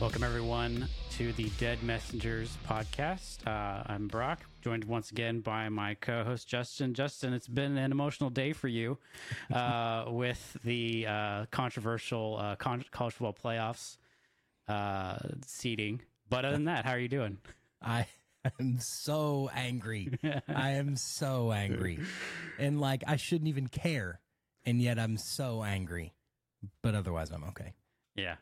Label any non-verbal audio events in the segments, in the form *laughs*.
Welcome, everyone, to the Dead Messengers podcast. Uh, I'm Brock, joined once again by my co host, Justin. Justin, it's been an emotional day for you uh, *laughs* with the uh, controversial uh, con- college football playoffs uh, seeding. But other than that, how are you doing? I am so angry. I am so angry. And like, I shouldn't even care. And yet I'm so angry. But otherwise, I'm okay. Yeah.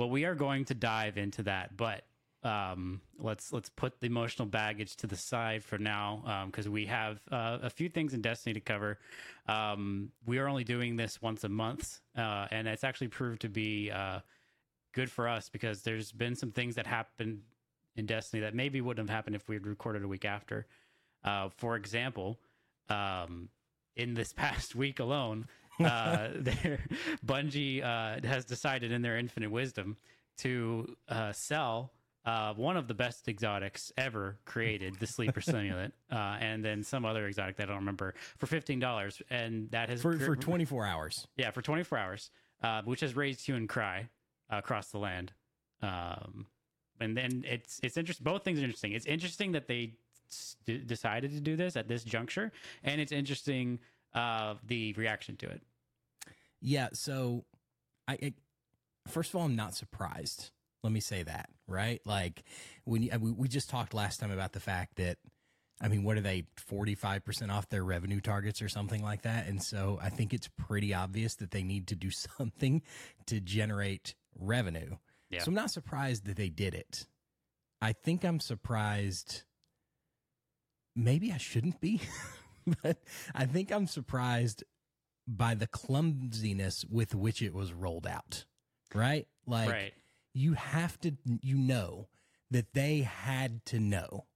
Well, we are going to dive into that, but um, let's let's put the emotional baggage to the side for now because um, we have uh, a few things in Destiny to cover. Um, we are only doing this once a month, uh, and it's actually proved to be uh, good for us because there's been some things that happened in Destiny that maybe wouldn't have happened if we had recorded a week after. Uh, for example, um, in this *laughs* past week alone, uh, *laughs* Bungie uh, has decided in their infinite wisdom to uh, sell uh, one of the best exotics ever created, the Sleeper *laughs* Simulant, uh, and then some other exotic that I don't remember for fifteen dollars, and that has For, for 24 hours. yeah for twenty four hours, uh, which has raised hue and cry across the land. Um, and then it's it's interesting. Both things are interesting. It's interesting that they d- decided to do this at this juncture, and it's interesting uh, the reaction to it. Yeah. So, I, I first of all, I'm not surprised. Let me say that, right? Like when you, we, we just talked last time about the fact that, I mean, what are they, 45% off their revenue targets or something like that? And so I think it's pretty obvious that they need to do *laughs* something to generate revenue. Yeah. So I'm not surprised that they did it. I think I'm surprised. Maybe I shouldn't be, *laughs* but I think I'm surprised by the clumsiness with which it was rolled out. Right? Like Right. you have to you know that they had to know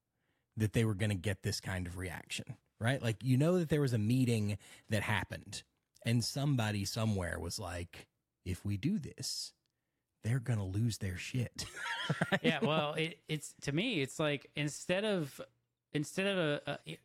that they were going to get this kind of reaction, right? Like you know that there was a meeting that happened and somebody somewhere was like if we do this, they're going to lose their shit. *laughs* yeah well it, it's to me it's like instead of instead of a, a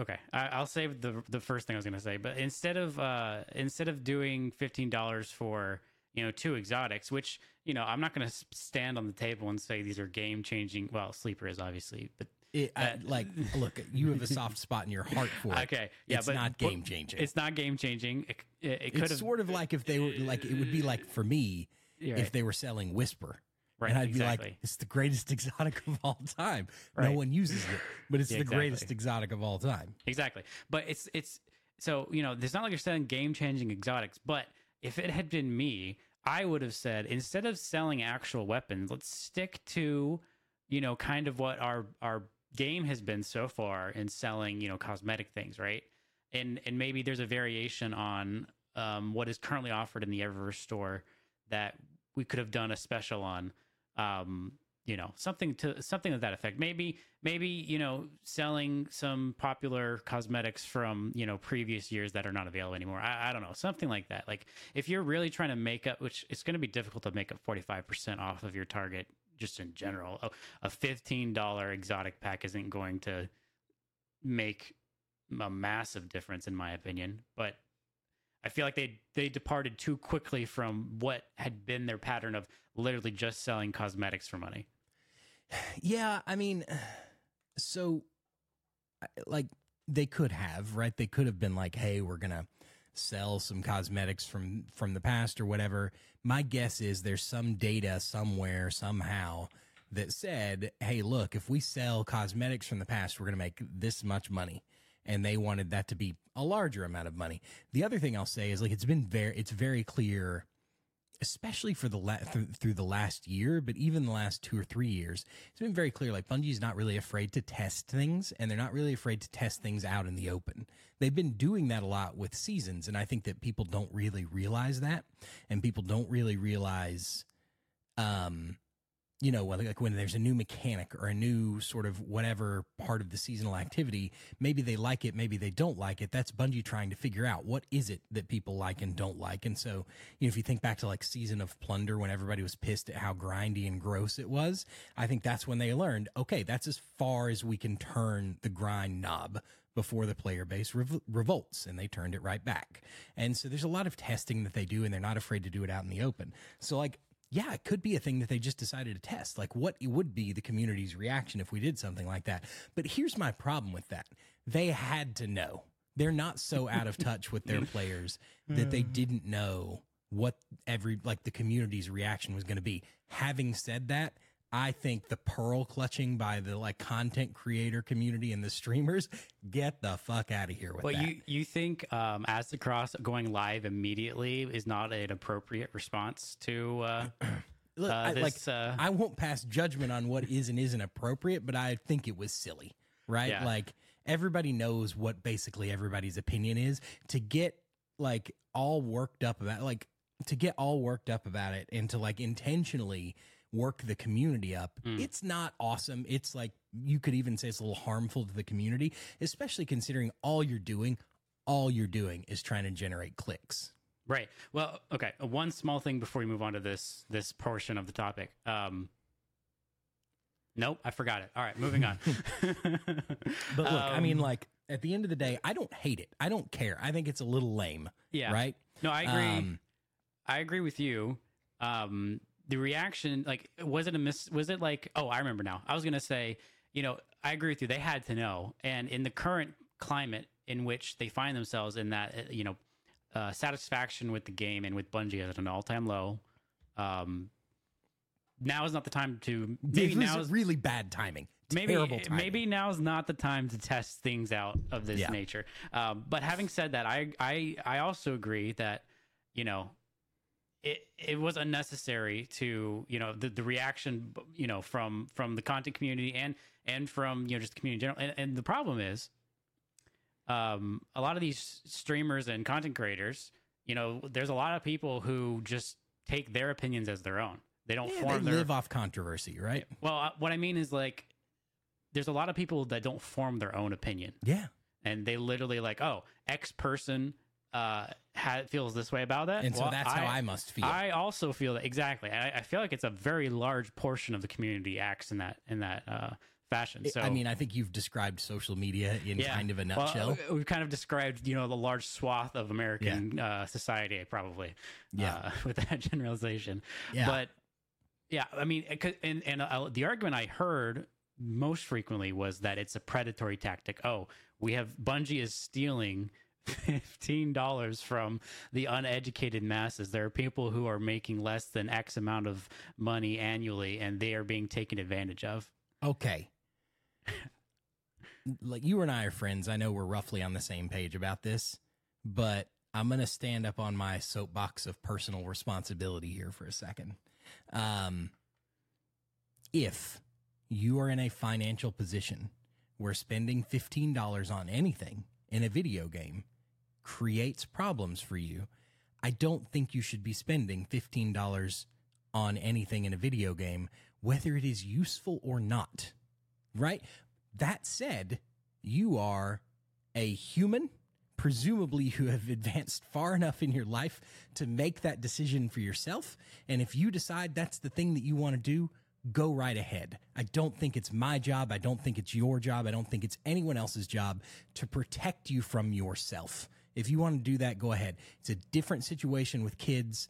okay I, i'll save the the first thing i was going to say but instead of uh instead of doing $15 for you know two exotics which you know i'm not going to stand on the table and say these are game changing well sleeper is obviously but It, I, *laughs* like, look, you have a soft spot in your heart for it. okay yeah it's but not game changing. it's not game changing it, it, it could have sort of like if they were like it would be like for me Right. if they were selling Whisper. Right, and I'd exactly. be like, it's the greatest *laughs* exotic of all time. Right. No one uses it, but it's Yeah, the exactly. greatest exotic of all time. Exactly. But it's it's so you know, it's not like you're selling game changing exotics. But if it had been me, I would have said instead of selling actual weapons, let's stick to you know kind of what our our game has been so far in selling you know cosmetic things, right? And and maybe there's a variation on um, what is currently offered in the Eververse store that we could have done a special on. Um, you know something to something of that effect. Maybe maybe you know selling some popular cosmetics from you know previous years that are not available anymore. I, I don't know something like that. Like if you're really trying to make up which it's going to be difficult to make up 45% off of your target just in general. A, a $15 exotic pack isn't going to make a massive difference in my opinion but I feel like they they departed too quickly from what had been their pattern of literally just selling cosmetics for money. Yeah, I mean, so like they could have, right? They could have been like, "Hey, we're going to sell some cosmetics from from the past or whatever." My guess is there's some data somewhere somehow that said, "Hey, look, if we sell cosmetics from the past, we're going to make this much money." And they wanted that to be a larger amount of money. The other thing I'll say is like it's been very it's very clear especially for the la- through, through the last year, but even the last two or three years, it's been very clear. Like Bungie's not really afraid to test things, and they're not really afraid to test things out in the open. They've been doing that a lot with seasons, and I think that people don't really realize that, and people don't really realize, um, you know, like when there's a new mechanic or a new sort of whatever part of the seasonal activity, maybe they like it, maybe they don't like it. That's Bungie trying to figure out what is it that people like and don't like. And so, you know, if you think back to like Season of Plunder when everybody was pissed at how grindy and gross it was, I think that's when they learned, okay, that's as far as we can turn the grind knob before the player base rev- revolts and they turned it right back. And so there's a lot of testing that they do and they're not afraid to do it out in the open. So like yeah, it could be a thing that they just decided to test. Like, what would be the community's reaction if we did something like that? But here's my problem with that they had to know. They're not so *laughs* out of touch with their players that they hmm. didn't know what every, like, the community's reaction was going to be. Having said that, I think the pearl clutching by the like content creator community and the streamers get the fuck out of here with But that. you you think um, Aztecross going live immediately is not an appropriate response to uh, *clears throat* Look, uh, I, like uh, I won't pass judgment on what is and isn't appropriate, but I think it was silly, right? Yeah. Like everybody knows what basically everybody's opinion is. To get like all worked up about like to get all worked up about it and to like intentionally work the community up, Mm. it's not awesome. It's like you could even say it's a little harmful to the community, especially considering all you're doing, all you're doing is trying to generate clicks. Right. Well, okay. uh, One small thing before we move on to this this portion of the topic. Um, nope, I forgot it. All right, moving on. *laughs* But look, I mean, Um, like at the end of the day, I don't hate it. I don't care. I think it's a little lame. yeah. Right. No, I agree. Um, I agree with you. Um, the reaction, like, was it a miss? Was it like, oh, I remember now. I was gonna say, you know, I agree with you. They had to know, and in the current climate in which they find themselves in that, you know, uh, satisfaction with the game and with Bungie at an all-time low. Um, now is not the time to maybe was now is really bad timing. maybe Terrible timing. maybe now's not the time to test things out of this Yeah. nature. Um, but having said that, I I I also agree that you know it it was unnecessary to you know the the reaction you know from from the content community and and from you know just the community in general. And, and the problem is, um, a lot of these streamers and content creators, you know, there's a lot of people who just take their opinions as their own. They don't Yeah, form they their live off controversy, right? well, uh, what I mean is like, there's a lot of people that don't form their own opinion, Yeah. and they literally like, oh, X person uh ha- feels this way about that, And so Well, that's how I must feel. I also feel that exactly. I, I feel like it's a very large portion of the community acts in that in that uh, fashion. So I mean, I think you've described social media in yeah. kind of a Well, nutshell. uh, we've kind of described, you know, the large swath of American uh, society, probably. Yeah. Uh, *laughs* with that generalization. Yeah. But yeah, I mean, and and uh, the argument I heard most frequently was that it's a predatory tactic. Oh, we have Bungie is stealing. Fifteen dollars from the uneducated masses. There are people who are making less than X amount of money annually, and they are being taken advantage of. okay. *laughs* like you and I are friends. I know we're roughly on the same page about this, but I'm going to stand up on my soapbox of personal responsibility here for a second. Um, if you are in a financial position where spending $15 on anything in a video game creates problems for you, I don't think you should be spending $15 on anything in a video game, whether it is useful or not. Right? That said, you are a human. Presumably, you have advanced far enough in your life to make that decision for yourself. And if you decide that's the thing that you want to do, go right ahead. I don't think it's my job. I don't think it's your job. I don't think it's anyone else's job to protect you from yourself. If you want to do that, go ahead. It's a different situation with kids.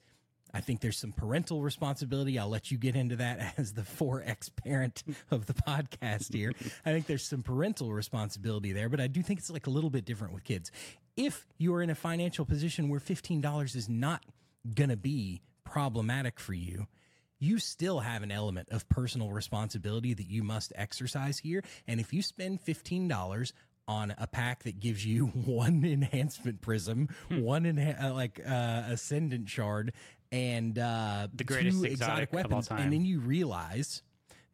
I think there's some parental responsibility. I'll let you get into that *laughs* as the 4X parent of the podcast here. I think there's some parental responsibility there, but I do think it's like a little bit different with kids. If you are in a financial position where $15 is not going to be problematic for you, you still have an element of personal responsibility that you must exercise here. And if you spend $15 on a pack that gives you *laughs* one enhancement prism, one enha- uh, like uh, ascendant shard, and uh, The greatest two exotic of all weapons, time. and then you realize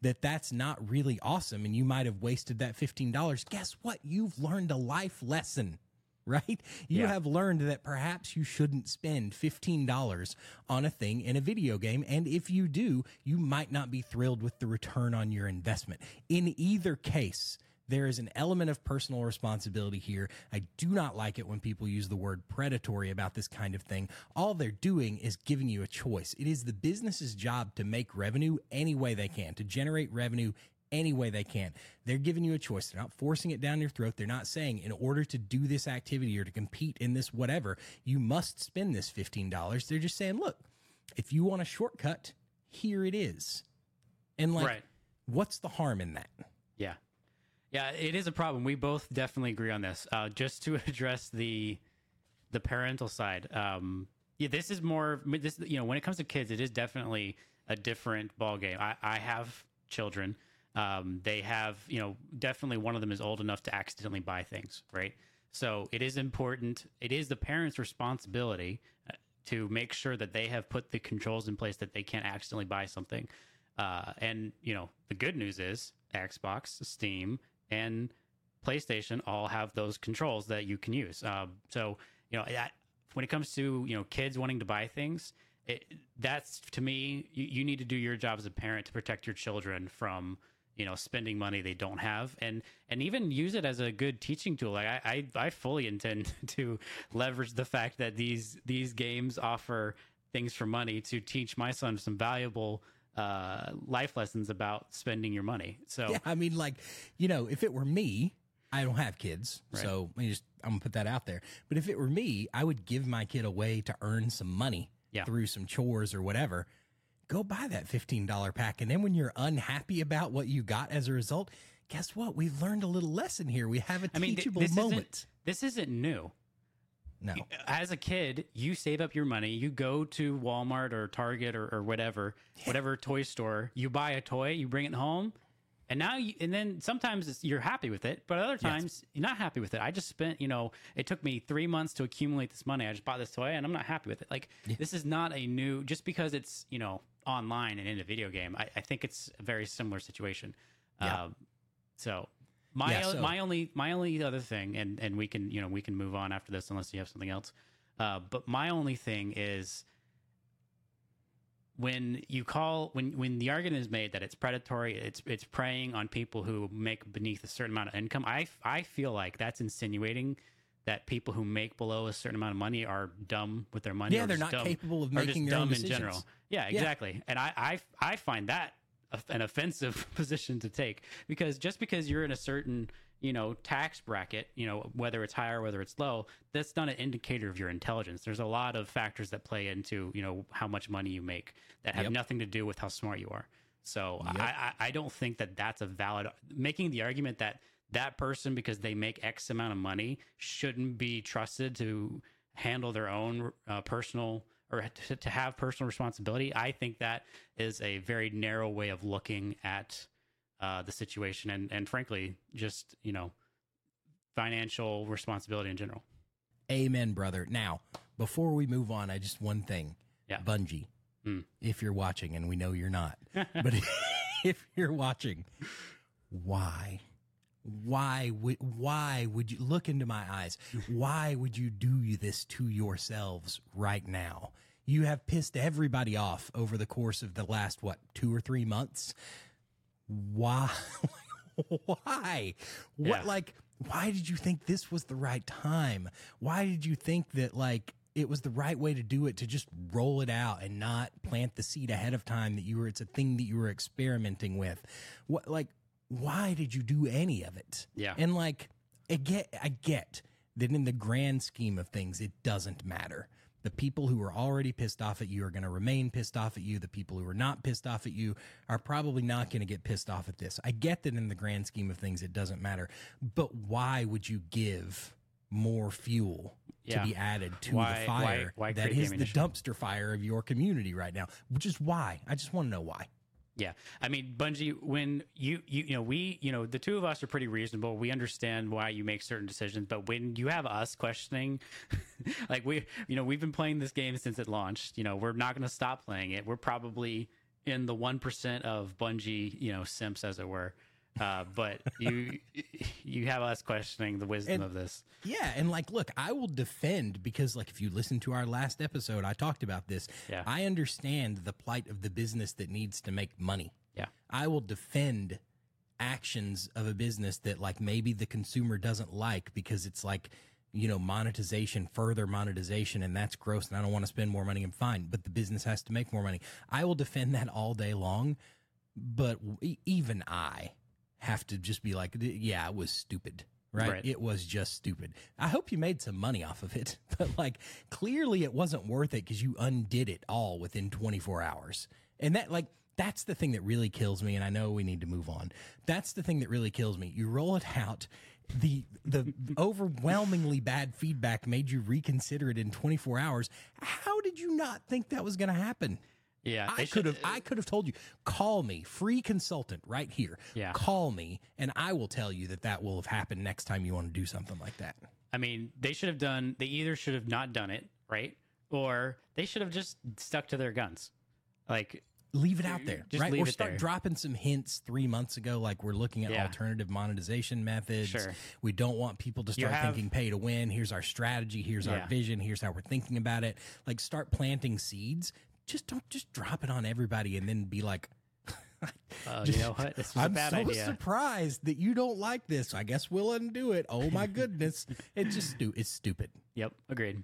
that that's not really awesome, and you might have wasted that fifteen dollars. Guess what? You've learned a life lesson. *laughs* Right? You Yeah. have learned that perhaps you shouldn't spend $15 on a thing in a video game. And if you do, you might not be thrilled with the return on your investment. In either case, there is an element of personal responsibility here. I do not like it when people use the word predatory about this kind of thing. All they're doing is giving you a choice. It is the business's job to make revenue any way they can, to generate revenue any way they can. They're giving you a choice. They're not forcing it down your throat. They're not saying, in order to do this activity or to compete in this whatever, you must spend this $15. They're just saying, look, if you want a shortcut here it is. And like, right. what's the harm in that? Yeah. Yeah, it is a problem. We both definitely agree on this. Uh, just to *laughs* address the the parental side, um, yeah, this is more this. You know, when it comes to kids, it is definitely a different ball game. I, I have children. Um, they have, you know, definitely one of them is old enough to accidentally buy things, right? So it is important. It is the parents' responsibility uh, to make sure that they have put the controls in place that they can't accidentally buy something. Uh, and you know, the good news is Xbox, Steam, and PlayStation all have those controls that you can use. Um, so you know, that, when it comes to you know kids wanting to buy things, it, that's to me, you, you need to do your job as a parent to protect your children from you know spending money they don't have and and even use it as a good teaching tool like i i, I fully intend *laughs* to leverage the fact that these these games offer things for money to teach my son some valuable uh life lessons about spending your money so Yeah, I mean, like, you know, if it were me, I don't have kids, Right. so me just I'm gonna put that out there. But if it were me, I would give my kid a way to earn some money Yeah. through some chores or whatever. Go buy that fifteen dollar pack, and then when you're unhappy about what you got as a result, guess what? We've learned a little lesson here. We have a i mean th- teachable this moment. isn't this isn't new No, as a kid, you save up your money, you go to Walmart or Target or, or whatever, whatever toy store, you buy a toy, you bring it home, and now you, and then sometimes it's, you're happy with it, but other times you're not happy with it. I just spent, you know, it took me three months to accumulate this money. I just bought this toy and I'm not happy with it. Like this is not a new, just because it's you know online and in a video game. I, I think it's a very similar situation. Yeah. Um, so my Yeah, so- my only my only other thing, and and we can you know we can move on after this unless you have something else. Uh, but my only thing is when you call when when the argument is made that it's predatory, it's it's preying on people who make beneath a certain amount of income. I I feel like that's insinuating that people who make below a certain amount of money are dumb with their money. Yeah, or they're not dumb- capable of making their own dumb in decisions. general. Yeah, exactly. And I, I I find that an offensive *laughs* position to take because just because you're in a certain you know tax bracket, you know whether it's high or whether it's low, that's not an indicator of your intelligence. There's a lot of factors that play into you know how much money you make that have Yep. nothing to do with how smart you are. So Yep. I, I I don't think that that's a valid making the argument that that person because they make X amount of money shouldn't be trusted to handle their own uh, personal or to, to have personal responsibility. I think that is a very narrow way of looking at uh, the situation and and frankly just you know financial responsibility in general. Amen, brother. Now, before we move on, I just one thing. Yeah. Bungie, Hmm. if you're watching, and we know you're not, *laughs* but *laughs* if you're watching, why? Why would why would you look into my eyes? Why would you do this to yourselves right now? You have pissed everybody off over the course of the last what two or three months. Why? *laughs* why? What Yeah. like? Why did you think this was the right time? Why did you think that like it was the right way to do it to just roll it out and not plant the seed ahead of time that you were it's a thing that you were experimenting with? What like why did you do any of it? Yeah. And like I get I get that in the grand scheme of things it doesn't matter. The people who are already pissed off at you are going to remain pissed off at you. The people who are not pissed off at you are probably not going to get pissed off at this. I get that in the grand scheme of things it doesn't matter. But why would you give more fuel Yeah. to be added to Why- the fire why- why that is the dumpster fire of your community right now? Which is why. I just want to know why. Yeah, I mean, Bungie, when you you you know we you know the two of us are pretty reasonable. We understand why you make certain decisions, but when you have us questioning, *laughs* like we you know we've been playing this game since it launched. You know we're not going to stop playing it. We're probably in the one percent of Bungie you know simps as it were. Uh, but you you have us questioning the wisdom And- of this. Yeah, and like, look, I will defend because, like, if you listen to our last episode, I talked about this. Yeah. I understand the plight of the business that needs to make money. Yeah. I will defend actions of a business that, like, maybe the consumer doesn't like because it's like, you know, monetization, further monetization, and that's gross, and I don't want to spend more money. I'm fine, but the business has to make more money. I will defend that all day long, but even I have to just be like, yeah, it was stupid. Right? Right. It was just stupid. I hope you made some money off of it, *laughs* but like clearly it wasn't worth it because you undid it all within 24 hours. And that like that's the thing that really kills me and I know we need to move on. That's the thing that really kills me. You roll it out the the *laughs* overwhelmingly bad feedback made you reconsider it in 24 hours. How did you not think that was going to happen? Yeah, I could have I uh, could have told you call me free consultant right here. Yeah. Call me and I will tell you that that will have happened next time you want to do something like that. I mean, they should have done. They either should have not done it, right, or they should have just stuck to their guns. Like, leave it out there, Just right? leave or it start there. dropping some hints three months ago, like we're looking at Yeah. alternative monetization methods. Sure. We don't want people to start have- thinking pay to win. Here's our strategy. Here's our vision. Here's how we're thinking about it. Like start planting seeds. Just don't just drop it on everybody and then be like, *laughs* uh, Just- you know what? This was I'm a bad so idea. surprised that you don't like this. I guess we'll undo it. Oh my goodness. *laughs* it's just stu- it's stupid. Yep, agreed.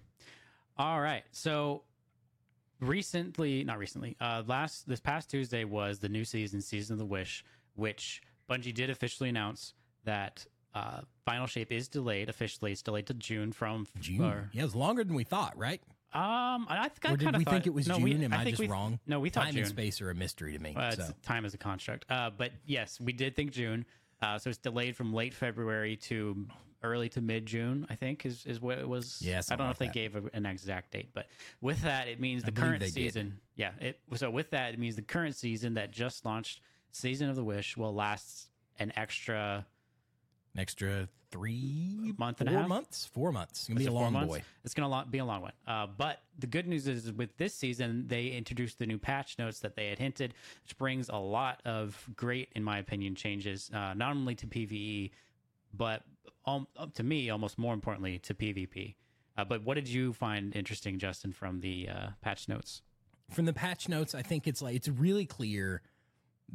All right, so recently, not recently, uh, last this past Tuesday was the new season, Season of the Wish, which Bungie did officially announce that uh, Final Shape is delayed. Officially, it's delayed to June from June. or- yeah, it's longer than we thought, right? Um, I, I think I we thought, think it was no, June? We, Am I, think just we, wrong? No, we thought Time June. and space are a mystery to me. Uh, so. time is a construct. Uh, but yes, we did think June. Uh, so it's delayed from late February to early to mid June. I think is is what it was. Yeah, I don't know like if they that. gave a, an exact date, but with that, it means the current they did. season. Yeah. It so with that, it means the current season that just launched, Season of the Wish, will last an extra An extra three Month and a four half? months. Four months. It's gonna be a long months? boy. It's going to be a long one. Uh, but the good news is with this season, they introduced the new patch notes that they had hinted, which brings a lot of great, in my opinion, changes, uh, not only to PVE, but um, up to me, almost more importantly, to PvP. Uh, but what did you find interesting, Justin, from the uh, patch notes? From the patch notes, I think it's like it's really clear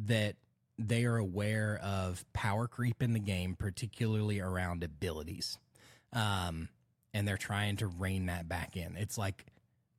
that they are aware of power creep in the game, particularly around abilities. Um, and they're trying to rein that back in. It's like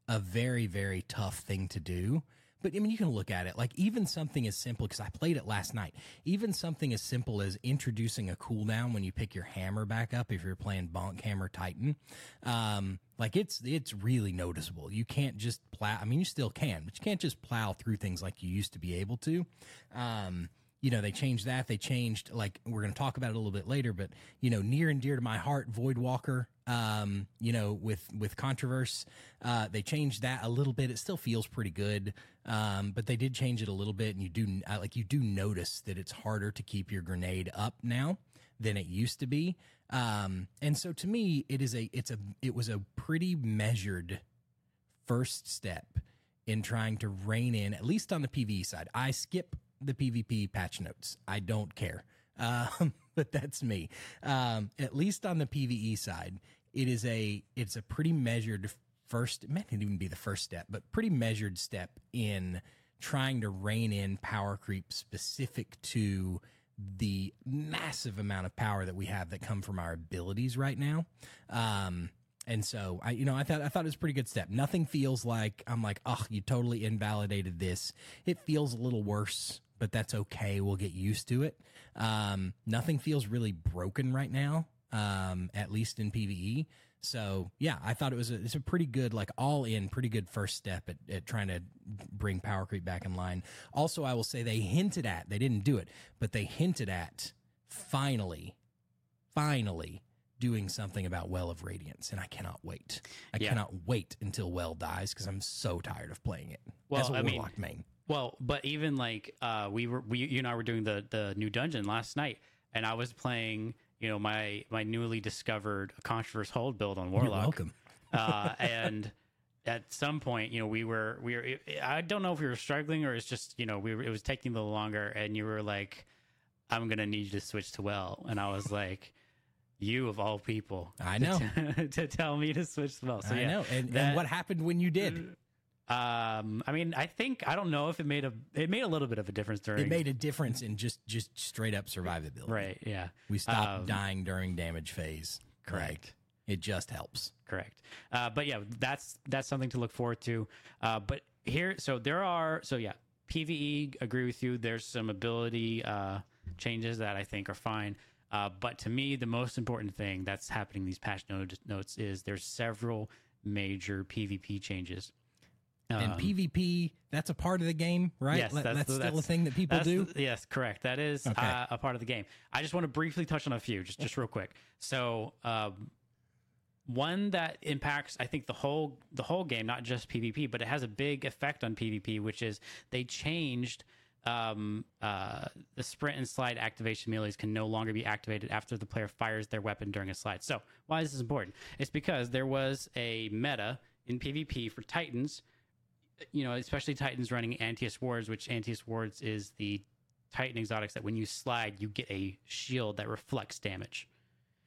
a very, very tough thing to do. But I mean, you can look at it like even something as simple because I played it last night. Even something as simple as introducing a cooldown when you pick your hammer back up if you're playing Bonk Hammer Titan, um, like it's it's really noticeable. You can't just plow. I mean, you still can, but you can't just plow through things like you used to be able to. Um, you know, they changed that. They changed, like, we're going to talk about it a little bit later, but, you know, near and dear to my heart, Void Walker, um, you know, with, with Contraverse, uh, they changed that a little bit. It still feels pretty good. Um, but they did change it a little bit. And you do, uh, like, you do notice that it's harder to keep your grenade up now than it used to be. Um, and so to me, it is a, it's a, it was a pretty measured first step in trying to rein in, at least on the PvE side. I skip the PvP patch notes. I don't care. Um, *laughs* but that's me. Um, at least on the PvE side, it is a it's a pretty measured first. It might not even be the first step, but pretty measured step in trying to rein in power creep specific to the massive amount of power that we have that come from our abilities right now. Um, and so I, you know, I thought I thought it was a pretty good step. Nothing feels like I'm like, oh, you totally invalidated this. It feels a little worse, but that's okay. We'll get used to it. Um, nothing feels really broken right now, um, at least in PVE. So yeah, I thought it was a, it's a pretty good, like all in, pretty good first step at, at trying to bring power creep back in line. Also, I will say they hinted at, they didn't do it, but they hinted at finally, finally doing something about Well of Radiance, and I cannot wait. I Yeah. cannot wait until Well dies because I'm so tired of playing it Well, as a I mean- main. Well, but even like uh, we were, we you and I were doing the the new dungeon last night, and I was playing, you know, my my newly discovered Contraverse Hold build on You're Warlock. welcome. uh, and at some point, you know, we were we were. I don't know if we were struggling or it's just you know we were, it was taking a little longer, and you were like, "I'm gonna need you to switch to well," and I was like. You of all people, I to know. t- *laughs* to tell me to switch to well. So I yeah, know. And, that- and what happened when you did? Um, I mean, I think I don't know if it made a it made a little bit of a difference during. It made a difference in just just straight up survivability. right, yeah, We stopped Um, dying during damage phase. correct. Like, it just helps. correct. Uh, but yeah, that's that's something to look forward to. Uh, but here, so there are, so yeah, PVE. Agree with you. There's some ability uh, changes that I think are fine. Uh, but to me, the most important thing that's happening in these patch note, notes is there's several major PvP changes. And Um, PvP, that's a part of the game, right? Yes, that's that's, still a thing that people do. the- yes, correct. That is Okay. uh, a part of the game. I just want to briefly touch on a few, just just real quick. So, um, one that impacts, I think, the whole the whole game, not just PvP, but it has a big effect on PvP, which is they changed. Um, uh, the sprint and slide activation melees can no longer be activated after the player fires their weapon during a slide. So, why is this important? It's because there was a meta in PvP for Titans you know, especially Titans running Antaeus Wards, which Antaeus Wards is the Titan exotics that when you slide, you get a shield that reflects damage.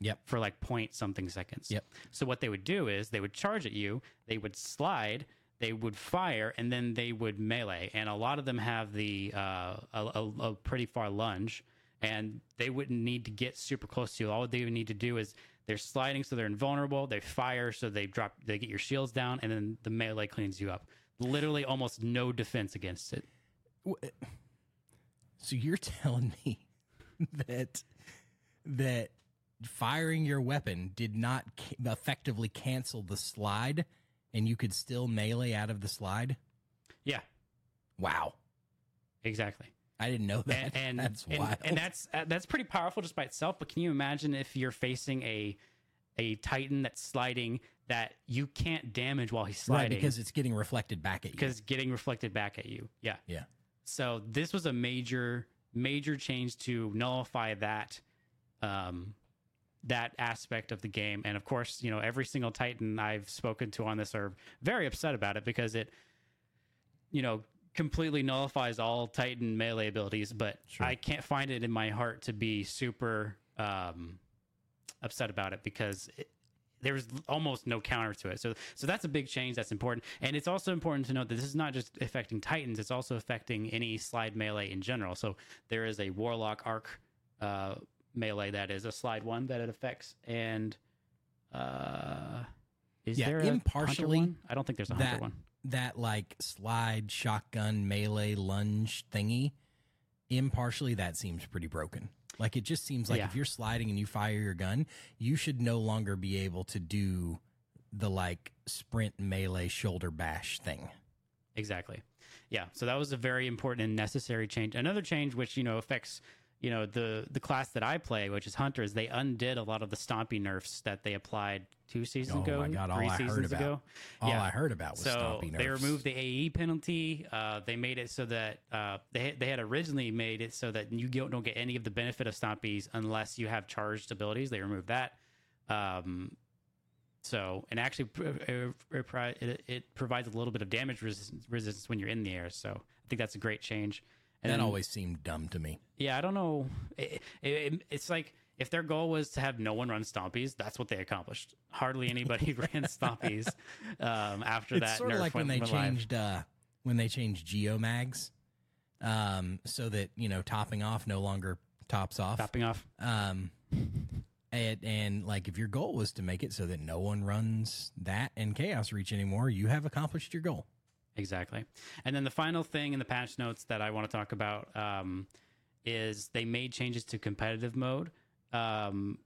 Yep. For like point something seconds. Yep. So what they would do is they would charge at you, they would slide, they would fire, and then they would melee. And a lot of them have the uh, a, a, a pretty far lunge, and they wouldn't need to get super close to you. All they would need to do is they're sliding, so they're invulnerable. They fire, so they drop, they get your shields down, and then the melee cleans you up. Literally, almost no defense against it. So you're *laughs* telling me that that firing your weapon did not ca- effectively cancel the slide, and you could still melee out of the slide? Yeah, Wow, exactly. I didn't know that. and *laughs* and that's and, wild. and that's uh, that's pretty powerful just by itself. But can you imagine if you're facing a a Titan that's sliding that you can't damage while he's sliding. right because it's getting reflected back at you. because getting reflected back at you? Yeah. yeah, So this was a major major change to nullify that um that aspect of the game and of course you know every single titan i've spoken to on this are very upset about it because it you know completely nullifies all titan melee abilities but Sure. i can't find it in my heart to be super um upset about it because it, there's almost no counter to it. So so that's a big change that's important. And it's also important to note that this is not just affecting Titans, it's also affecting any slide melee in general. So there is a Warlock arc uh, melee that is a slide one that it affects and uh is Yeah, there a hunter impartially, one? I don't think there's a hunter that one. that like slide shotgun melee lunge thingy impartially that seems pretty broken like it just seems like Yeah. if you're sliding and you fire your gun you should no longer be able to do the like sprint melee shoulder bash thing Exactly. Yeah. So that was a very important and necessary change. Another change which, you know, affects, you know, the the class that I play, which is Hunters, they undid a lot of the stompy nerfs that they applied two seasons Oh ago. my God, all three I seasons about ago. all Yeah. i heard about was So stompy they removed the AE penalty. Uh, they made it so that uh, they they had originally made it so that you don't don't get any of the benefit of stompies unless you have charged abilities. They removed that. Um, so and actually it, it provides a little bit of damage resistance, resistance when you're in the air. So I think that's a great change. And that always seemed dumb to me yeah, I don't know. It, it, it's like if their goal was to have no one run stompies, that's what they accomplished. Hardly anybody *laughs* ran stompies um, after it's that. sort of like when they changed uh when they changed geomags um so that you know topping off no longer tops off topping off. Um, and, and like if your goal was to make it so that no one runs that and chaos reach anymore, you have accomplished your goal. Exactly. And then the final thing in the patch notes that I want to talk about um, is they made changes to competitive mode. Um,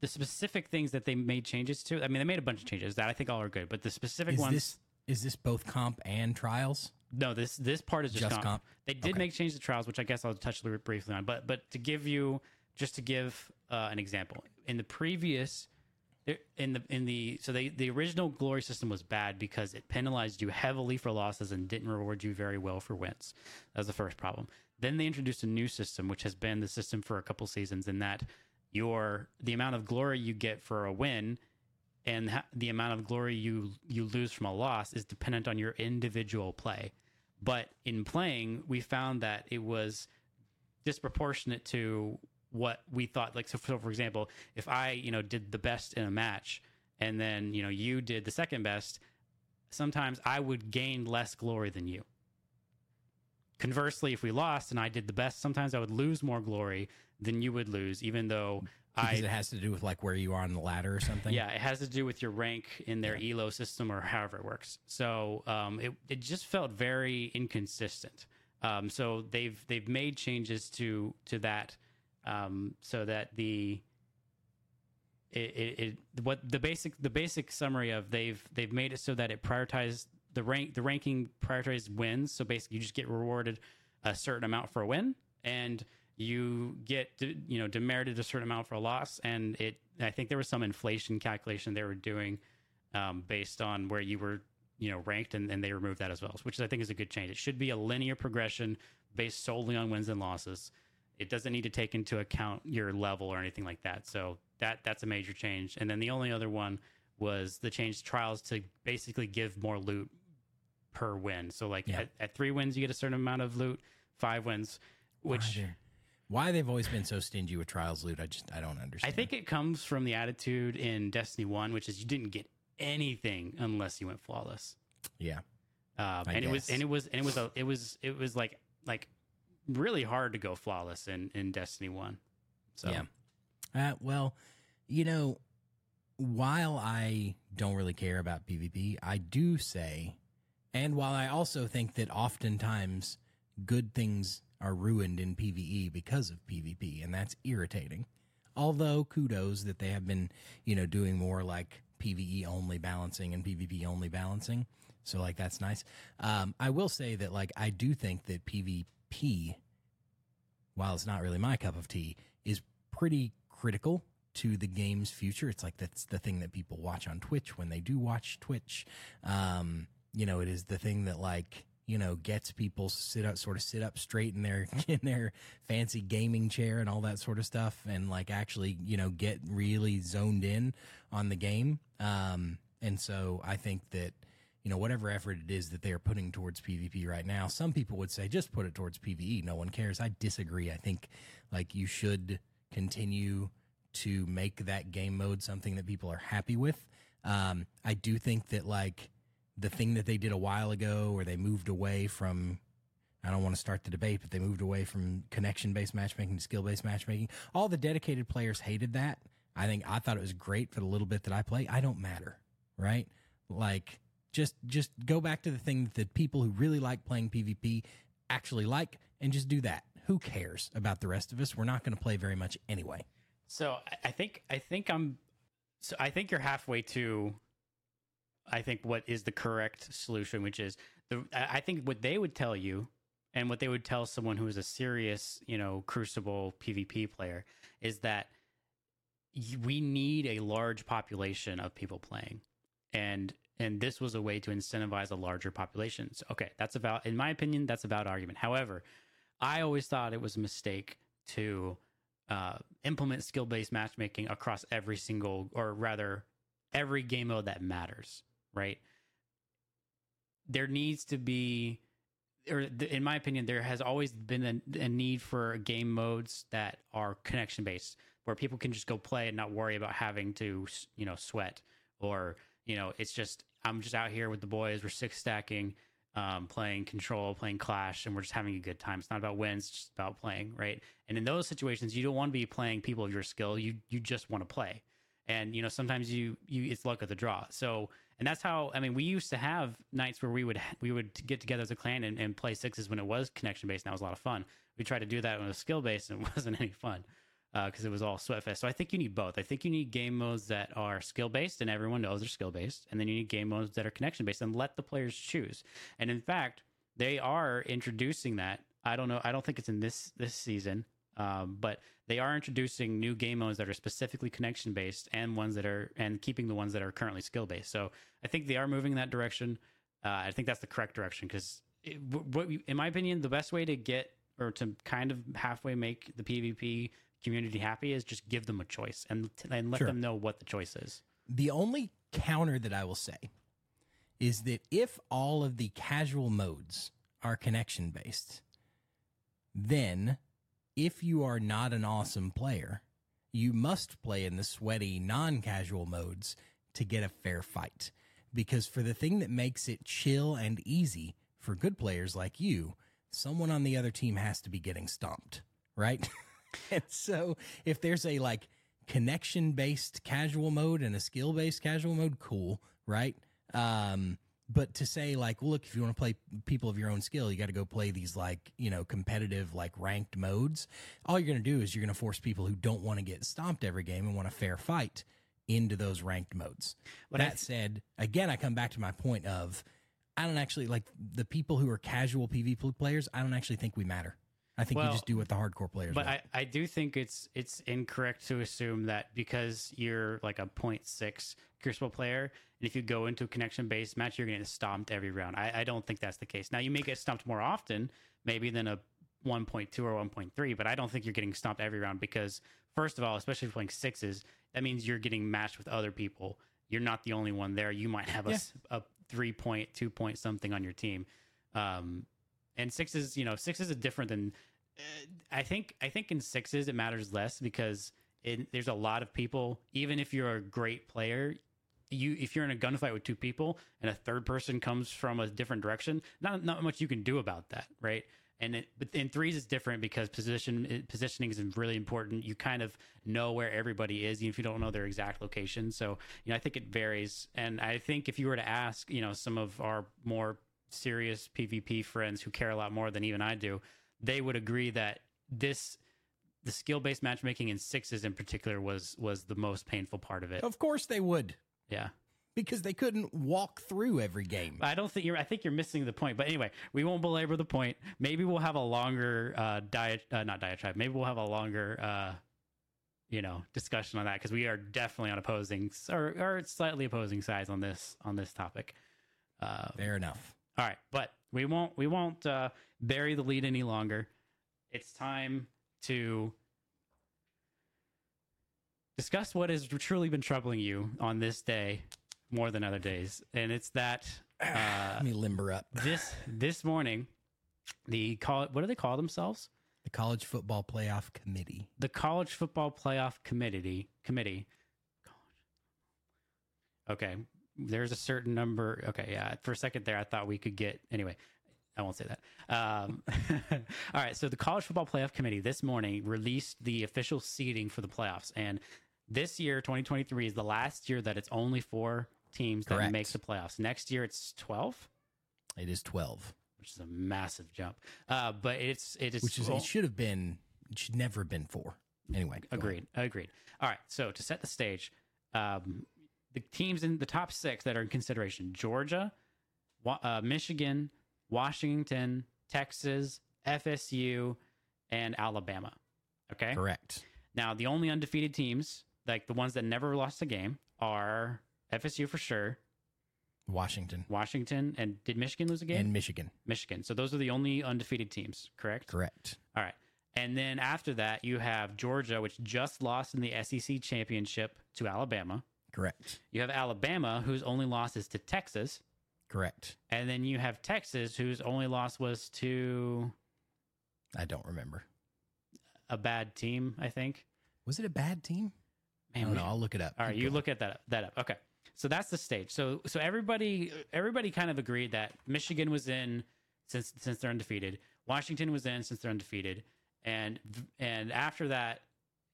the specific things that they made changes to, I mean, they made a bunch of changes that I think all are good, but the specific Is ones. this is this both comp and trials? No, this this part is just, Just comp. comp? They did Okay. make changes to trials, which I guess I'll touch briefly on. But but to give you just to give uh, an example, in the previous, in the in the so they the original glory system was bad because it penalized you heavily for losses and didn't reward you very well for wins. That was the first problem. Then they introduced a new system, which has been the system for a couple seasons, in that your the amount of glory you get for a win and the amount of glory you you lose from a loss is dependent on your individual play. But in playing, we found that it was disproportionate to what we thought. Like, so for, for example, if I you know did the best in a match, and then you know you did the second best, sometimes I would gain less glory than you. Conversely, if we lost and I did the best, sometimes I would lose more glory than you would lose, even though I it has to do with like where you are on the ladder or something. yeah, it has to do with your rank in their elo system or however it works. So um, it it just felt very inconsistent. Um, so they've they've made changes to to that um, so that the it, it, it what the basic the basic summary of they've they've made it so that it prioritizes the rank the ranking prioritizes wins. So basically, you just get rewarded a certain amount for a win, and you get you know demerited a certain amount for a loss. And it I think there was some inflation calculation they were doing um, based on where you were you know ranked, and, and they removed that as well, which I think is a good change. It should be a linear progression based solely on wins and losses. It doesn't need to take into account your level or anything like that. So that that's a major change. And then the only other one was the change to trials to basically give more loot per win. So like Yeah. at, at three wins you get a certain amount of loot, five wins, which why, why they've always been so stingy with trials loot, I just I don't understand. I think it comes from the attitude in Destiny One, which is you didn't get anything unless you went flawless. yeah, Um, and it was and it was and it was a, it was it was like like really hard to go flawless in in Destiny One. So Yeah. Uh, well, you know, while I don't really care about PvP, I do say, and while I also think that oftentimes good things are ruined in PvE because of PvP, and that's irritating. Although kudos that they have been, you know, doing more like PvE only balancing and PvP only balancing. So like that's nice. Um, I will say that like I do think that PvP while it's not really my cup of tea, is pretty critical to the game's future. It's like that's the thing that people watch on Twitch when they do watch Twitch. Um, you know, it is the thing that like you know gets people sit up, sort of sit up straight in their *laughs* in their fancy gaming chair and all that sort of stuff, and like actually you know get really zoned in on the game. Um, and so I think that you know, whatever effort it is that they are putting towards PvP right now, some people would say just put it towards PvE. No one cares. I disagree. I think like you should continue to make that game mode something that people are happy with. Um, I do think that like the thing that they did a while ago where they moved away from I don't want to start the debate, but they moved away from connection based matchmaking to skill based matchmaking. All the dedicated players hated that. I think I thought it was great for the little bit that I play. I don't matter, right? Like just just go back to the thing that the people who really like playing PvP actually like and just do that. Who cares about the rest of us? We're not going to play very much anyway. So I- think I think I'm so I think you're halfway to I think what is the correct solution, which is the I think what they would tell you and what they would tell someone who is a serious, you know, crucible PvP player is that we need a large population of people playing. And and this was a way to incentivize a larger population. So, okay, that's about in my opinion, that's a valid argument. However, I always thought it was a mistake to uh, implement skill based matchmaking across every single, or rather, every game mode that matters, right? There needs to be, or th- in my opinion, there has always been a, a need for game modes that are connection based, where people can just go play and not worry about having to, you know, sweat, or you know, it's just I'm just out here with the boys, we're six stacking, um, playing Control, playing Clash, and we're just having a good time. It's not about wins, it's just about playing, right? And in those situations, you don't want to be playing people of your skill. You you just want to play, and you know sometimes you you it's luck of the draw. So and that's how I mean we used to have nights where we would we would get together as a clan and, and play sixes when it was connection based. And that was a lot of fun. We tried to do that it was skill based, and it *laughs* wasn't any fun because it was all sweatfest. So I think you need both. I think you need game modes that are skill based and everyone knows they're skill based, and then you need game modes that are connection based and let the players choose. And in fact, they are introducing that. I don't know. I don't think it's in this this season, um, but they are introducing new game modes that are specifically connection based and ones that are and keeping the ones that are currently skill based. So I think they are moving in that direction. Uh, I think that's the correct direction because, in my opinion, the best way to get or to kind of halfway make the PvP community happy is just give them a choice and and let Sure. them know what the choice is. The only counter that I will say is that if all of the casual modes are connection based, then if you are not an awesome player, you must play in the sweaty non casual modes to get a fair fight. Because for the thing that makes it chill and easy for good players like you, someone on the other team has to be getting stomped, right? *laughs* *laughs* and so if there's a like connection based casual mode and a skill based casual mode, cool, right? Um, but to say like, well, look, if you want to play people of your own skill, you got to go play these like you know competitive like ranked modes. All you're going to do is you're going to force people who don't want to get stomped every game and want a fair fight into those ranked modes. But I that said, again, I come back to my point of I don't actually like the people who are casual PvP players. I don't actually think we matter. I think Well, you just do what the hardcore players. But. I, I do think it's it's incorrect to assume that because you're like a 0.6 Crucible player, and if you go into a connection based match, you're going to get stomped every round. I, I don't think that's the case. Now you may get stomped more often, maybe than a 1.2 or 1.3, but I don't think you're getting stomped every round because first of all, especially if you're playing sixes, that means you're getting matched with other people. You're not the only one there. You might have a, Yeah. a three point, two point something on your team. Um, and sixes, you know, sixes is different than Uh, I think I think in sixes it matters less because it, there's a lot of people. Even if you're a great player, you if you're in a gunfight with two people and a third person comes from a different direction, not not much you can do about that, right? And it, but in threes it's different because position positioning is really important. You kind of know where everybody is, even if you don't know their exact location. So you know, I think it varies. And I think if you were to ask, you know, some of our more serious PvP friends who care a lot more than even I do, they would agree that this the skill based matchmaking in sixes in particular was was the most painful part of it. of course they would Yeah. because they couldn't walk through every game. I don't think you're I think you're missing the point. But anyway, we won't belabor the point. Maybe we'll have a longer uh diet uh, not diatribe. Maybe we'll have a longer uh you know, discussion on that because we are definitely on opposing or, or slightly opposing sides on this on this topic. Uh, Fair enough. All right, but we won't we won't uh, bury the lead any longer. It's time to discuss what has truly been troubling you on this day more than other days, and it's that *sighs* uh, Let me limber up. this this morning the call what do they call themselves? The College Football Playoff Committee. The College Football Playoff Committee committee. Okay, there's a certain number. Okay, yeah. For a second there, I thought we could get anyway. I won't say that. Um, *laughs* all right. So the College Football Playoff Committee this morning released the official seeding for the playoffs, and this year, 2023, is the last year that it's only four teams that Correct. make the playoffs. Next year, it's 12, It is 12, which is a massive jump. Uh, but it's it is which is it should have been it should never have been 4. Anyway. Agreed. Agreed. All right. So to set the stage, um, the teams in the top six that are in consideration: Georgia, uh, Michigan, Washington, Texas, FSU, and Alabama. Okay. Correct. Now the only undefeated teams, like the ones that never lost a game, are FSU for sure, Washington Washington, and did Michigan lose a game? and Michigan. Michigan. So those are the only undefeated teams. Correct. Correct. All right. And then after that, you have Georgia, which just lost in the SEC championship to Alabama. Correct. You have Alabama, whose only loss is to Texas. Correct. And then you have Texas, whose only loss was to I don't remember. a bad team, I think. Was it a bad team? I Man, don't we- know. I'll look it up. All right, Keep you going. look at that up, that up. Okay, so that's the stage. So so everybody everybody kind of agreed that Michigan was in since since they're undefeated. Washington was in since they're undefeated, and and after that,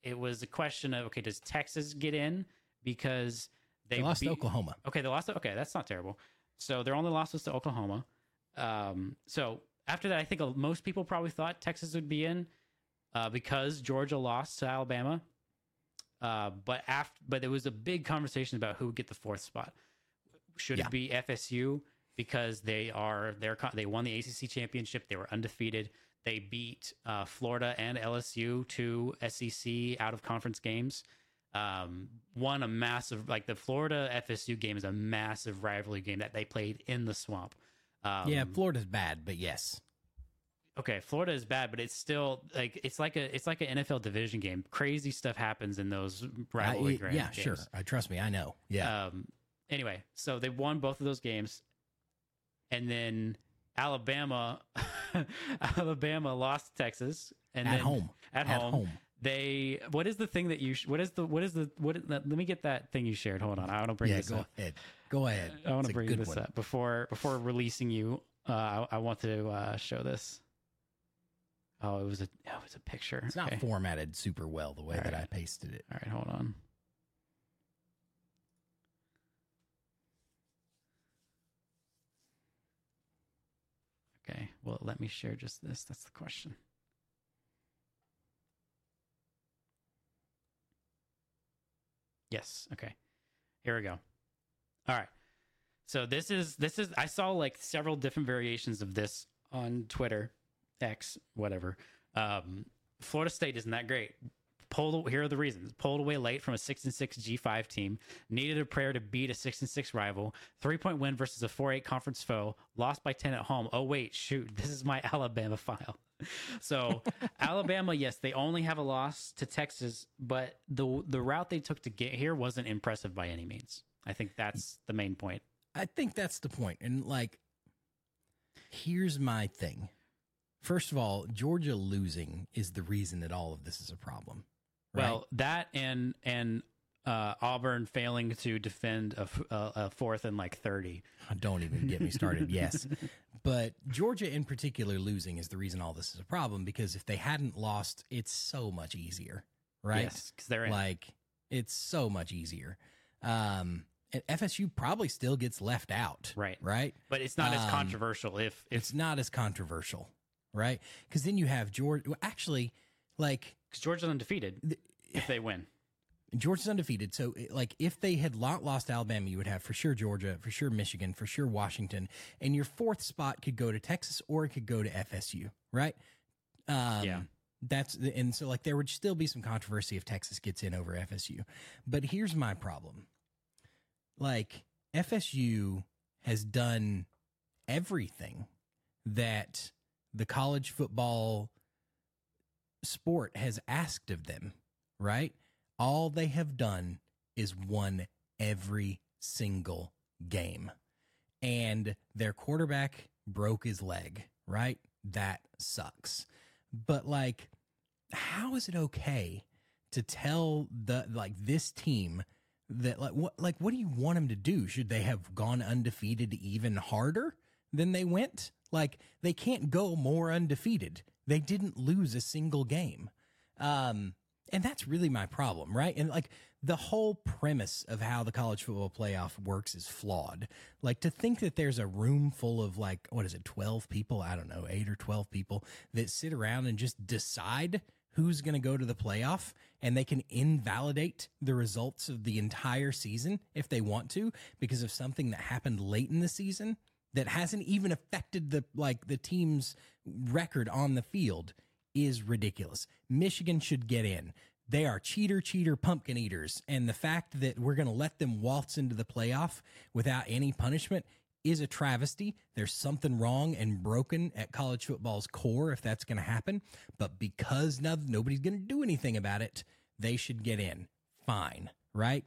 it was a question of okay, does Texas get in because they, They lost to beat- Oklahoma. Okay, they lost. to- Okay, that's not terrible. So their only loss was to Oklahoma. Um, so after that, I think most people probably thought Texas would be in uh, because Georgia lost to Alabama. Uh, but after, but there was a big conversation about who would get the fourth spot. Should Yeah. it be FSU because they are they're they won the ACC championship. They were undefeated. They beat uh, Florida and LSU two SEC out of conference games. Um, won a massive like the Florida FSU game is a massive rivalry game that they played in the swamp. Um, yeah, Florida's bad, but yes. okay, Florida is bad, but it's still like it's like a it's like an NFL division game. Crazy stuff happens in those rivalry I- games. yeah, sure. Uh, trust me, I know. Yeah. Um, anyway, so they won both of those games, and then Alabama, *laughs* Alabama lost to Texas, and at then home. At, At home, home. They what is the thing that you sh- what is the what is the what? Let me get that thing you shared. Hold on, I want to bring yeah, this go up. ahead. Go ahead. I want to bring this one. up before before releasing you. Uh, I, I want to uh, show this. Oh, it was a oh, it was a picture. It's not formatted super well the way All that right. I pasted it. All right, hold on. Okay, well, let me share just this. That's the question. Yes, okay. Here we go. All right. So this is this is I saw like several different variations of this on Twitter, X, whatever. Um, Florida State isn't that great. Pulled here are the reasons. Pulled away late from a six and six G five team. Needed a prayer to beat a six and six rival. Three point win versus a four eight conference foe. Lost by ten at home. Oh wait, shoot, this is my *laughs* Alabama file. So *laughs* Alabama, yes, they only have a loss to Texas, but the the route they took to get here wasn't impressive by any means. I think that's the main point. I think that's the point. And like, here's my thing. First of all, Georgia losing is the reason that all of this is a problem. Right? Well, that and and uh, Auburn failing to defend a a fourth and like thirty. don't even get me started. *laughs* yes. But Georgia in particular losing is the reason all this is a problem because if they hadn't lost, it's so much easier. Right? Yes, because they're in. Like it's so much easier. Um and FSU probably still gets left out. Right. Right? but it's not as um, controversial if if It's not as controversial, right? Because then you have Georgia. Well, actually, like because Georgia's undefeated if they win. *sighs* Georgia's undefeated. So, like, if they had lo- lost Alabama, you would have for sure Georgia, for sure Michigan, for sure Washington, and your fourth spot could go to Texas or it could go to FSU, right? Um, Yeah. That's and so like there would still be some controversy if Texas gets in over FSU. But here's my problem. Like FSU has done everything that the college football sport has asked of them, right? All they have done is won every single game. And their quarterback broke his leg, right? That sucks. But like how is it okay to tell the like this team that like what like what do you want them to do? Should they have gone undefeated even harder than they went? Like they can't go more undefeated. They didn't lose a single game. Um and that's really my problem, right? And like the whole premise of how the college football playoff works is flawed. Like to think that there's a room full of like what is it, 12 people, I don't know, 8 or 12 people that sit around and just decide who's going to go to the playoff and they can invalidate the results of the entire season if they want to because of something that happened late in the season that hasn't even affected the like the team's record on the field is ridiculous. Michigan should get in. They are cheater, cheater, pumpkin eaters. And the fact that we're going to let them waltz into the playoff without any punishment is a travesty. There's something wrong and broken at college football's core if that's going to happen. But because no, nobody's going to do anything about it, they should get in. Fine, right?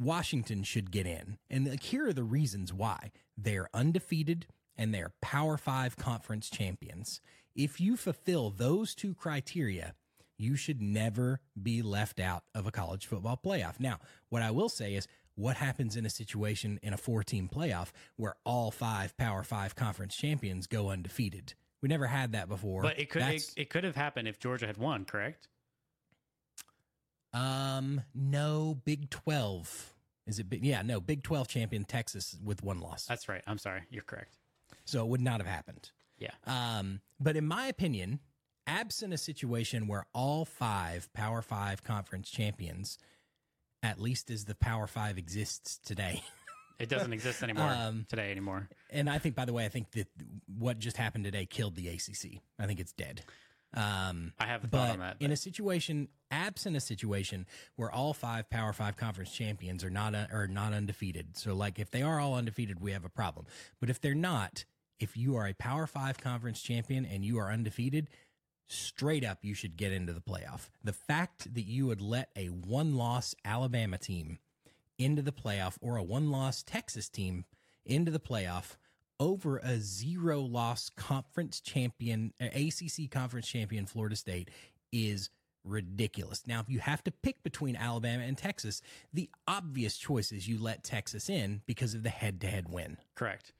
Washington should get in. And like, here are the reasons why. They're undefeated and they're Power Five conference champions. If you fulfill those two criteria, you should never be left out of a college football playoff. Now, what I will say is, what happens in a situation in a four team playoff where all five Power Five conference champions go undefeated? We never had that before. But it could it, it could have happened if Georgia had won, correct? Um, no, Big 12. Is it big? Yeah, no, Big 12 champion Texas with one loss. That's right. I'm sorry. You're correct. So it would not have happened. Yeah. Um, but in my opinion, absent a situation where all five Power Five conference champions, at least as the Power Five exists today, It doesn't exist anymore *laughs* Um, today anymore. and I think, by the way, I think that what just happened today killed the ACC. I think it's dead. Um, I have a thought but on that. in a situation, absent a situation where all five Power Five conference champions are not are not undefeated, so like if they are all undefeated, we have a problem. But if they're not, if you are a Power Five conference champion and you are undefeated, straight up you should get into the playoff. The fact that you would let a one loss Alabama team into the playoff or a one loss Texas team into the playoff over a zero loss conference champion, ACC conference champion Florida State is ridiculous. Now, if you have to pick between Alabama and Texas, the obvious choice is you let Texas in because of the head to head win. correct.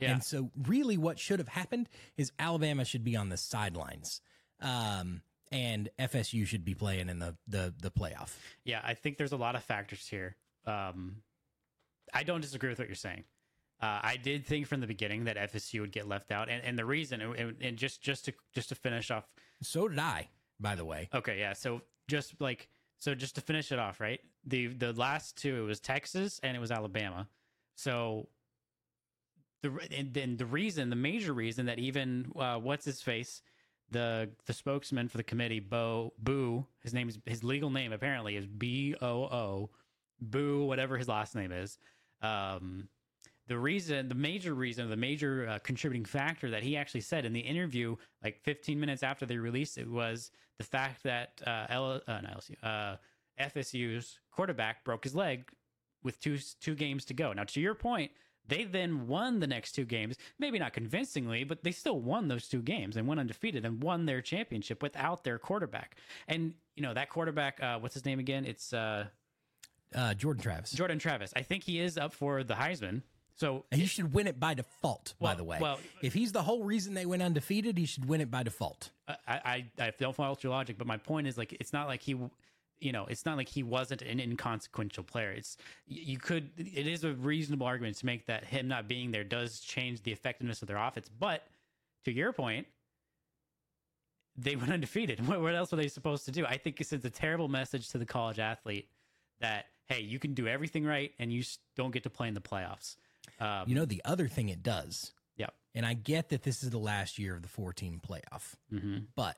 Yeah. And so, really, what should have happened is Alabama should be on the sidelines, um, and FSU should be playing in the the the playoff. Yeah, I think there's a lot of factors here. Um, I don't disagree with what you're saying. Uh, I did think from the beginning that FSU would get left out, and, and the reason, and, and just just to just to finish off. So did I, by the way. Okay, yeah. So just like so, just to finish it off, right? The the last two, it was Texas and it was Alabama. So the and then the reason, the major reason that even uh, what's his face, the the spokesman for the committee, Bo Boo, his name is his legal name apparently is B O O, Boo, whatever his last name is. Um, the reason, the major reason, the major uh, contributing factor that he actually said in the interview, like 15 minutes after they released it, was the fact that uh, L, uh, LSU, uh, FSU's quarterback broke his leg with two two games to go. Now, to your point, they then won the next two games, maybe not convincingly, but they still won those two games and went undefeated and won their championship without their quarterback. And you know that quarterback, uh, what's his name again? It's uh, Uh, Jordan Travis. Jordan Travis. I think he is up for the Heisman. So he should win it by default. by the way, well- if he's the whole reason they went undefeated, he should win it by default. I, I I don't follow your logic, but my point is like it's not like he, you know, it's not like he wasn't an inconsequential player. It's you could it is a reasonable argument to make that him not being there does change the effectiveness of their offense. But to your point, they went undefeated. *laughs* What, what else were they supposed to do? I think it sends a terrible message to the college athlete that hey, you can do everything right and you don't get to play in the playoffs. Um, You know, the other thing it does, yeah. and I get that this is the last year of the 14 playoff, hmm but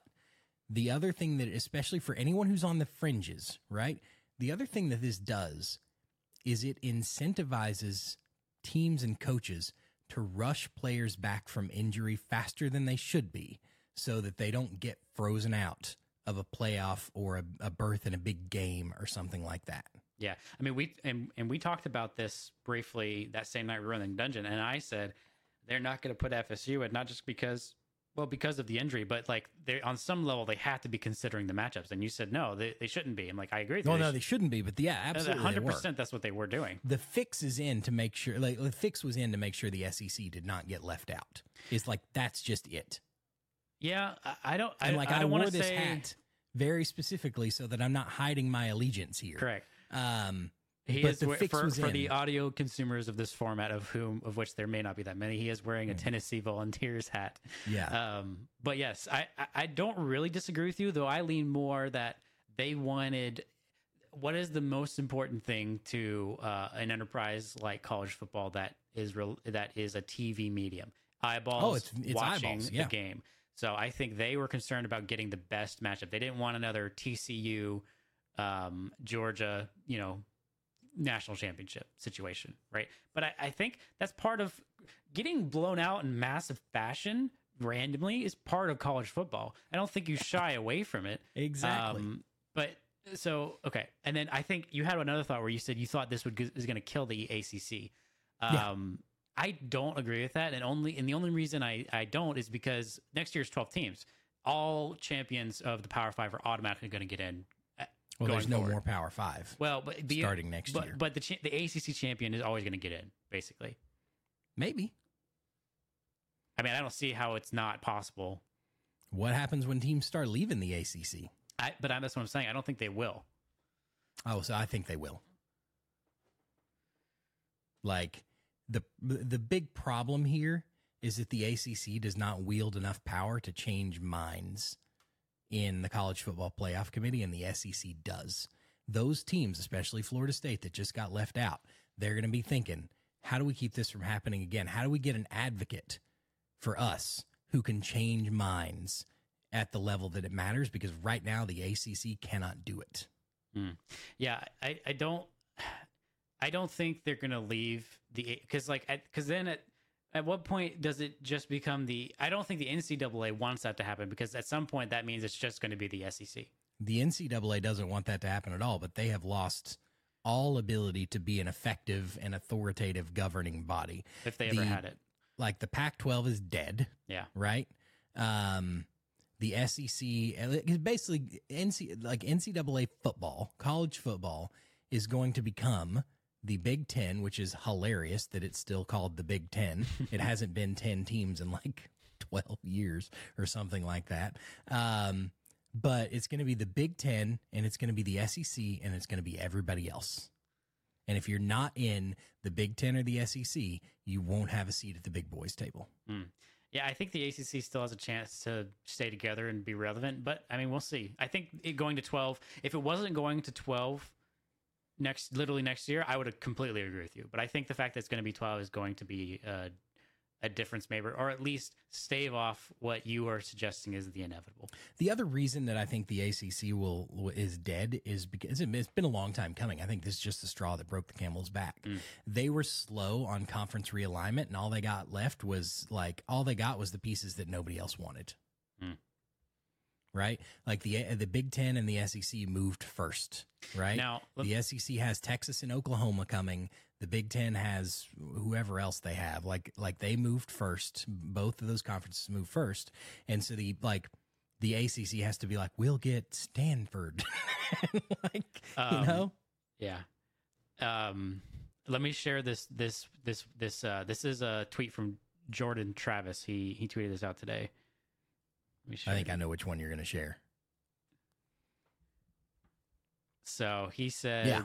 the other thing that, especially for anyone who's on the fringes, right? The other thing that this does is it incentivizes teams and coaches to rush players back from injury faster than they should be so that they don't get frozen out of a playoff or a, a berth in a big game or something like that. Yeah, I mean we and and we talked about this briefly that same night we were in the dungeon, and I said they're not going to put FSU in not just because well because of the injury, but like they on some level they have to be considering the matchups. And you said no, they, they shouldn't be. I'm like I agree. No, They no, sh- they shouldn't be, but yeah, absolutely. hundred percent. That's what they were doing. the fix is in to make sure like the fix was in to make sure the SEC did not get left out. It's like that's just it. Yeah, I, I don't. I, And like I I, don't wore want to this say hat very specifically so that I'm not hiding my allegiance here. correct. Um He but is the fix for, was for in. the audio consumers of this format, of whom of which there may not be that many. He is wearing a Mm. Tennessee Volunteers hat. yeah. Um, but yes, I, I- don't really disagree with you, though. I lean more that they wanted what is the most important thing to uh, an enterprise like college football that is real that is a TV medium eyeballs Oh, it's- it's watching eyeballs, yeah. the game. So I think they were concerned about getting the best matchup. They didn't want another TCU, um, Georgia, you know, national championship situation, right? But I, I think that's part of getting blown out in massive fashion randomly is part of college football. I don't think you shy *laughs* away from it. exactly. Um, but so okay, and then I think you had another thought where you said you thought this would is going to kill the ACC. Yeah. Um, I don't agree with that, and only and the only reason I I don't is because next year's twelve teams. All champions of the Power Five are automatically going to get in. Well, there's no forward. more Power 5 Well, but the, starting next but, year. But the cha- the ACC champion is always going to get in. Basically, Maybe. I mean, I don't see how it's not possible. What happens when teams start leaving the ACC? I, but I, that's what I'm saying. I don't think they will. Oh, so I think they will. Like the the big problem here is that the ACC does not wield enough power to change minds in the college football playoff committee and the SEC does. Those teams, especially Florida State that just got left out, they're going to be thinking, how do we keep this from happening again? How do we get an advocate for us who can change minds at the level that it matters because right now the ACC cannot do it. Hmm. Yeah, I, I don't *sighs* I don't think they're gonna leave the because like because then at at what point does it just become the I don't think the NCAA wants that to happen because at some point that means it's just going to be the SEC. The NCAA doesn't want that to happen at all, but they have lost all ability to be an effective and authoritative governing body. if they ever The- had it. Like the Pac 12 is dead, Yeah, right? Um, the SEC, uh, basically, NC, like NCAA football, college football, is going to become the Big Ten, which is hilarious that it's still called the Big Ten. *laughs* it hasn't been 10 teams in like *laughs* 12 years or something like that. Um, but it's going to be the Big Ten and it's going to be the SEC and it's going to be everybody else. And if you're not in the Big Ten or the SEC, you won't have a seat at the big boys table. yeah. I think the ACC still has a chance to stay together and be relevant, but I mean we'll see. I think it going to twelve. If it wasn't going to twelve next, literally next year, I would have completely agree with you. But I think the fact that it's going to be twelve is going to be uh, a difference maker, or at least stave off what you are suggesting is the inevitable. The other reason that I think the ACC will is dead is because it's been a long time coming. I think this is just the straw that broke the camel's back. Mm. They were slow on conference realignment, and all they got left was like all they got was the pieces that nobody else wanted. Mm. Right, like the the Big Ten and the SEC moved first. Right Now, the SEC has Texas and Oklahoma coming. The Big Ten has whoever else they have. Like like they moved first. Both of those conferences moved first, and so the like the ACC has to be like, we'll get Stanford, *laughs* like Um, you know. Yeah. Um, let me share this. This. This. This. Uh, this is a tweet from Jordan Travis. He he tweeted this out today. Let me share I think. I know which one you're going to share. So he said, Yeah.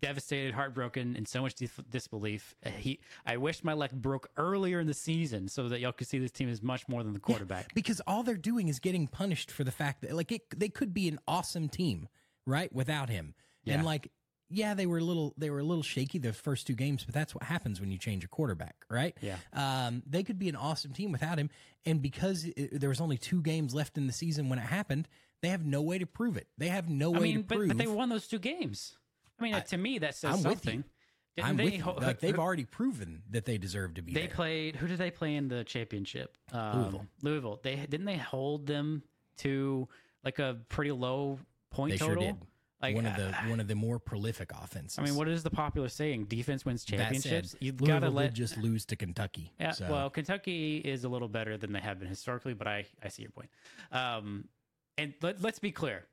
devastated, heartbroken, and so much dis- disbelief. Uh, He, I wish my luck broke earlier in the season so that y'all could see this team is much more than the quarterback. because all they're doing is getting punished for the fact that like it, they could be an awesome team right without him Yeah. and like yeah they were a little they were a little shaky the first two games but that's what happens when you change a quarterback right Yeah. um, they could be an awesome team without him and because it, there was only two games left in the season when it happened they have no way to prove it they have no I way mean, to but, prove but they won those two games. I mean, I- to me, that says I'm something. I'm they with you. like they've already proven that they deserve to be They there. played. Who did they play in the championship? Um, Louisville. Louisville. They didn't they hold them to like a pretty low point they total. sure did Like one of the uh, one of the more prolific offenses I mean, what is the popular saying? Defense wins championships. You've got to let did just lose to Kentucky Yeah, so. well, Kentucky is a little better than they have been historically, but I, I see your point. Um, and let, let's be clear.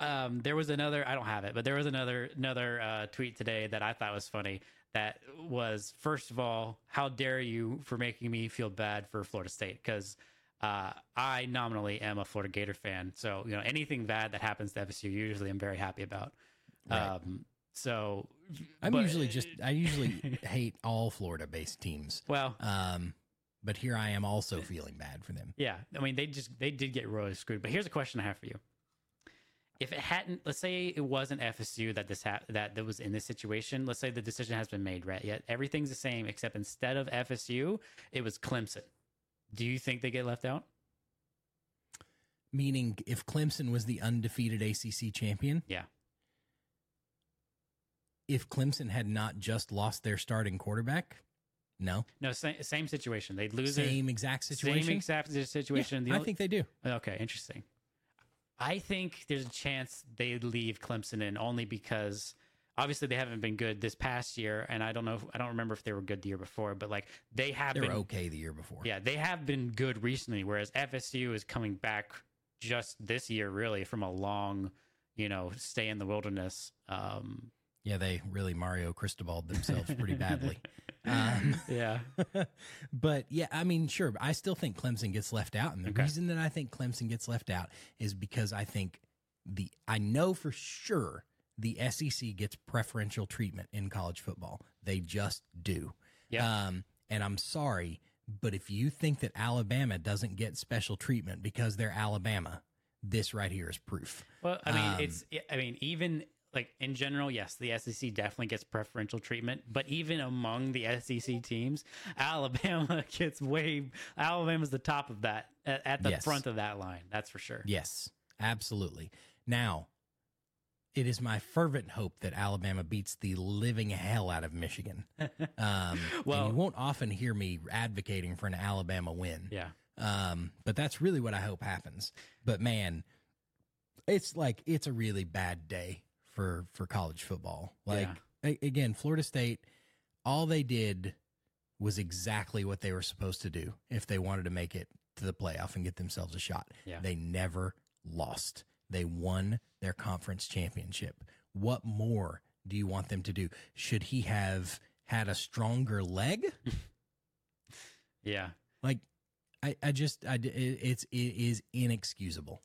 Um, there was another, I don't have it, but there was another another uh, tweet today that I thought was funny. That was first of all, how dare you for making me feel bad for Florida State because uh, I nominally am a Florida Gator fan, so you know anything bad that happens to FSU, usually I'm very happy about. Right. Um, so I'm but- usually just I usually *laughs* hate all Florida based teams. well, Um but here I am also feeling bad for them. Yeah, I mean they just they did get royally screwed. But here's a question I have for you: If it hadn't, let's say it wasn't FSU that this ha- that that was in this situation. Let's say the decision has been made, right? Yet everything's the same except instead of FSU, it was Clemson. Do you think they get left out? Meaning if Clemson was the undefeated ACC champion, Yeah, if Clemson had not just lost their starting quarterback, no. no, same, same situation. They'd lose their- Same exact situation. Same exact situation. Yeah, The I think they do. Okay, interesting. I think there's a chance they'd leave Clemson in only because obviously they haven't been good this past year, and I don't know. If, I don't remember if they were good the year before, but like they have They been. okay the year before. Yeah, they have been good recently, whereas FSU is coming back just this year, really from a long, you know, stay in the wilderness. Um, Yeah, they really Mario Cristobal themselves pretty badly. *laughs* Um, yeah, *laughs* but yeah, I mean, sure, I still think Clemson gets left out, and the Okay. reason that I think Clemson gets left out is because I think the I know for sure the SEC gets preferential treatment in college football. They just do. Yeah. Um, and I'm sorry, but if you think that Alabama doesn't get special treatment because they're Alabama, this right here is proof. Well, I mean, Um, it's. I mean, even like in general, yes, the SEC definitely gets preferential treatment. But even among the SEC teams, *laughs* Alabama *laughs* gets way. Alabama's the top of that at, at the Yes. front of that line. That's for sure. Yes, absolutely. Now, it is my fervent hope that Alabama beats the living hell out of Michigan. *laughs* Um, Well- you won't often hear me advocating for an Alabama win. Yeah. Um, but that's really what I hope happens. But man, it's like it's a really bad day for for college football. Like a- again, Florida State, all they did was exactly what they were supposed to do if they wanted to make it to the playoff and get themselves a shot. Yeah. They never lost. They won their conference championship. What more do you want them to do? Should he have had a stronger leg? *laughs* Yeah. Like, I, I just, I, it's, it is inexcusable.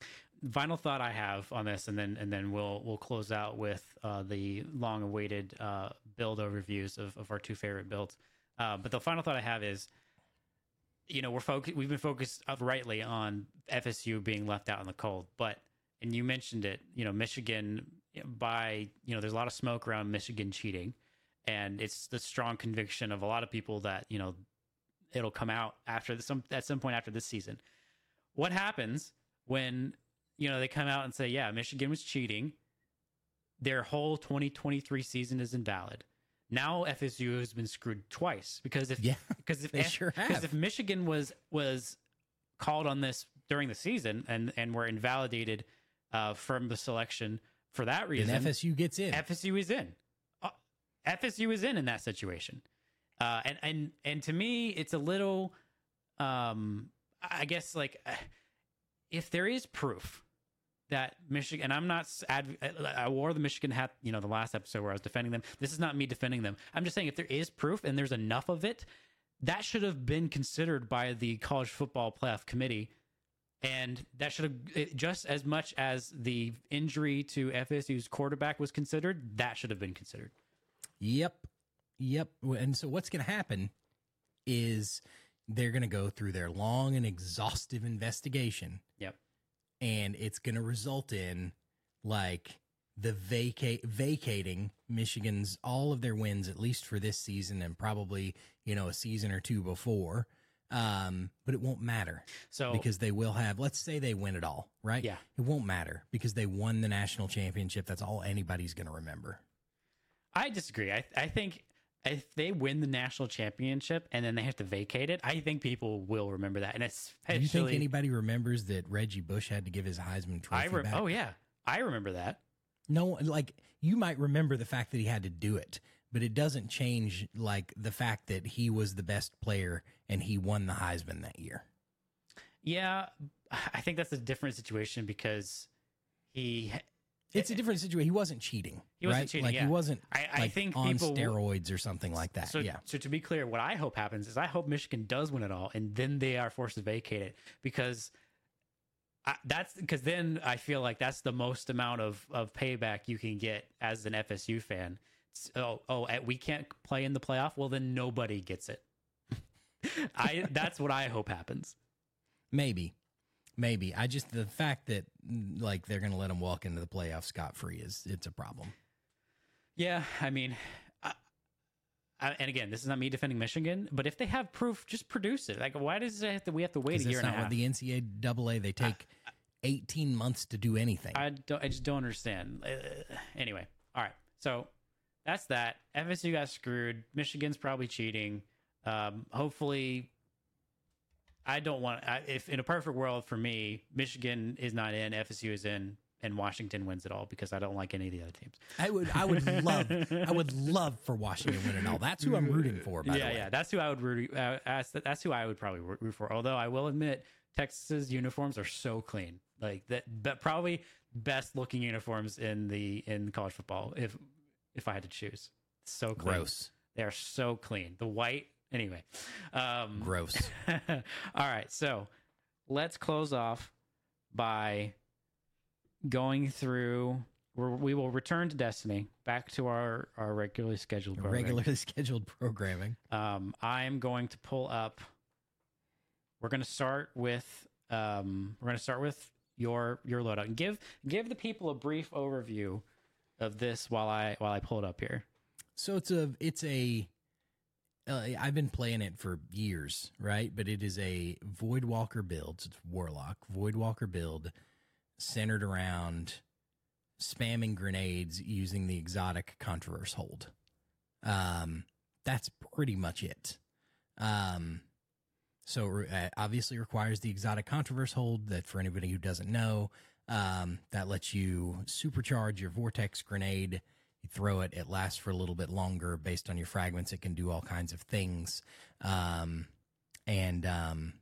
final thought I have on this, and then and then we'll we'll close out with uh, the long awaited uh, build overviews of, of our two favorite builds. Uh, but the final thought I have is, you know, we're focused. We've been focused uh, rightly on FSU being left out in the cold, but and you mentioned it. You know, Michigan by you know, there's a lot of smoke around Michigan cheating, and it's the strong conviction of a lot of people that you know it'll come out after the, some at some point after this season. What happens when you know they come out and say, "Yeah, Michigan was cheating." Their whole 2023 season is invalid. Now FSU has been screwed twice because if Yeah, *laughs* because if sure because if Michigan was was called on this during the season and and were invalidated uh, from the selection for that reason, And FSU gets in. FSU is in. Uh, FSU is in in that situation, uh, and and and to me, it's a little, um, I guess like uh, if there is proof that Michigan, and I'm not adv- I wore the Michigan hat, you know, the last episode where I was defending them. This is not me defending them. I'm just saying if there is proof and there's enough of it, that should have been considered by the college football playoff committee and that should have eh, just as much as the injury to FSU's quarterback was considered. That should have been considered. Yep. Yep. And so what's going to happen is they're going to go through their long and exhaustive investigation Yep. and it's going to result in like the vacate vacating Michigan's all of their wins at least for this season and probably, you know, a season or two before. Um, but it won't matter So because they will have let's say they win it all, right? Yeah. It won't matter because they won the national championship. That's all anybody's going to remember. I disagree. I I think if they win the national championship and then they have to vacate it, I think people will remember that. And Do you think anybody remembers that Reggie Bush had to give his Heisman Trophy I re- back? oh yeah, I remember that. No, like you might remember the fact that he had to do it, but it doesn't change like the fact that he was the best player and he won the Heisman that year. Yeah, I think that's a different situation because he. It's a different situation. He wasn't cheating. He wasn't right? cheating, Like yeah. he wasn't. I, I like, think on people steroids or something like that. So, yeah. so to be clear, what I hope happens is I hope Michigan does win it all, and then they are forced to vacate it because I, that's because then I feel like that's the most amount of of payback you can get as an FSU fan. Oh, oh, eh, we can't play in the playoff. Well, then nobody gets it. *laughs* I that's what I hope happens. Maybe, maybe. I just the fact that like they're going to let them walk into the playoffs scot free is it's a problem. Yeah, I mean, I, I, and again, this is not me defending Michigan, but if they have proof, just produce it. Like, why does it have to? We have to wait a year and a not half. the NCAA they take eighteen months to do anything. I don't. I just don't understand. Uh, anyway, all right. So that's that. FSU got screwed. Michigan's probably cheating. Um, hopefully, I don't want. I, if in a perfect world for me, Michigan is not in, FSU is in, and Washington wins it all because I don't like any of the other teams. I would, I would love, I would love for Washington to win it all. That's who I'm rooting for. By yeah, the way, yeah, that's who I would root. Uh, that's, that's who I would probably root for. Although I will admit, Texas's uniforms are so clean, like that. But probably best looking uniforms in the in college football. If if I had to choose, so clean. gross, They are so clean. The white, anyway. Um, gross. *laughs* all right, so let's close off by going through. We will return to Destiny, back to our our regularly scheduled programming. Regularly *laughs* scheduled programming. Um, I'm going to pull up. We're going to start with. Um, we're going to start with your your loadout and give give the people a brief overview of this while I while I pull it up here. So it's a, it's a. Uh, I've been playing it for years, right? But it is a Voidwalker build. It's Warlock Voidwalker build, centered around spamming grenades using the exotic Contraverse hold. Um, that's pretty much it. Um, so uh, obviously requires the exotic Contraverse hold. That for anybody who doesn't know, um, that lets you supercharge your vortex grenade. You throw it, it lasts for a little bit longer based on your fragments. It can do all kinds of things. Um, and, um,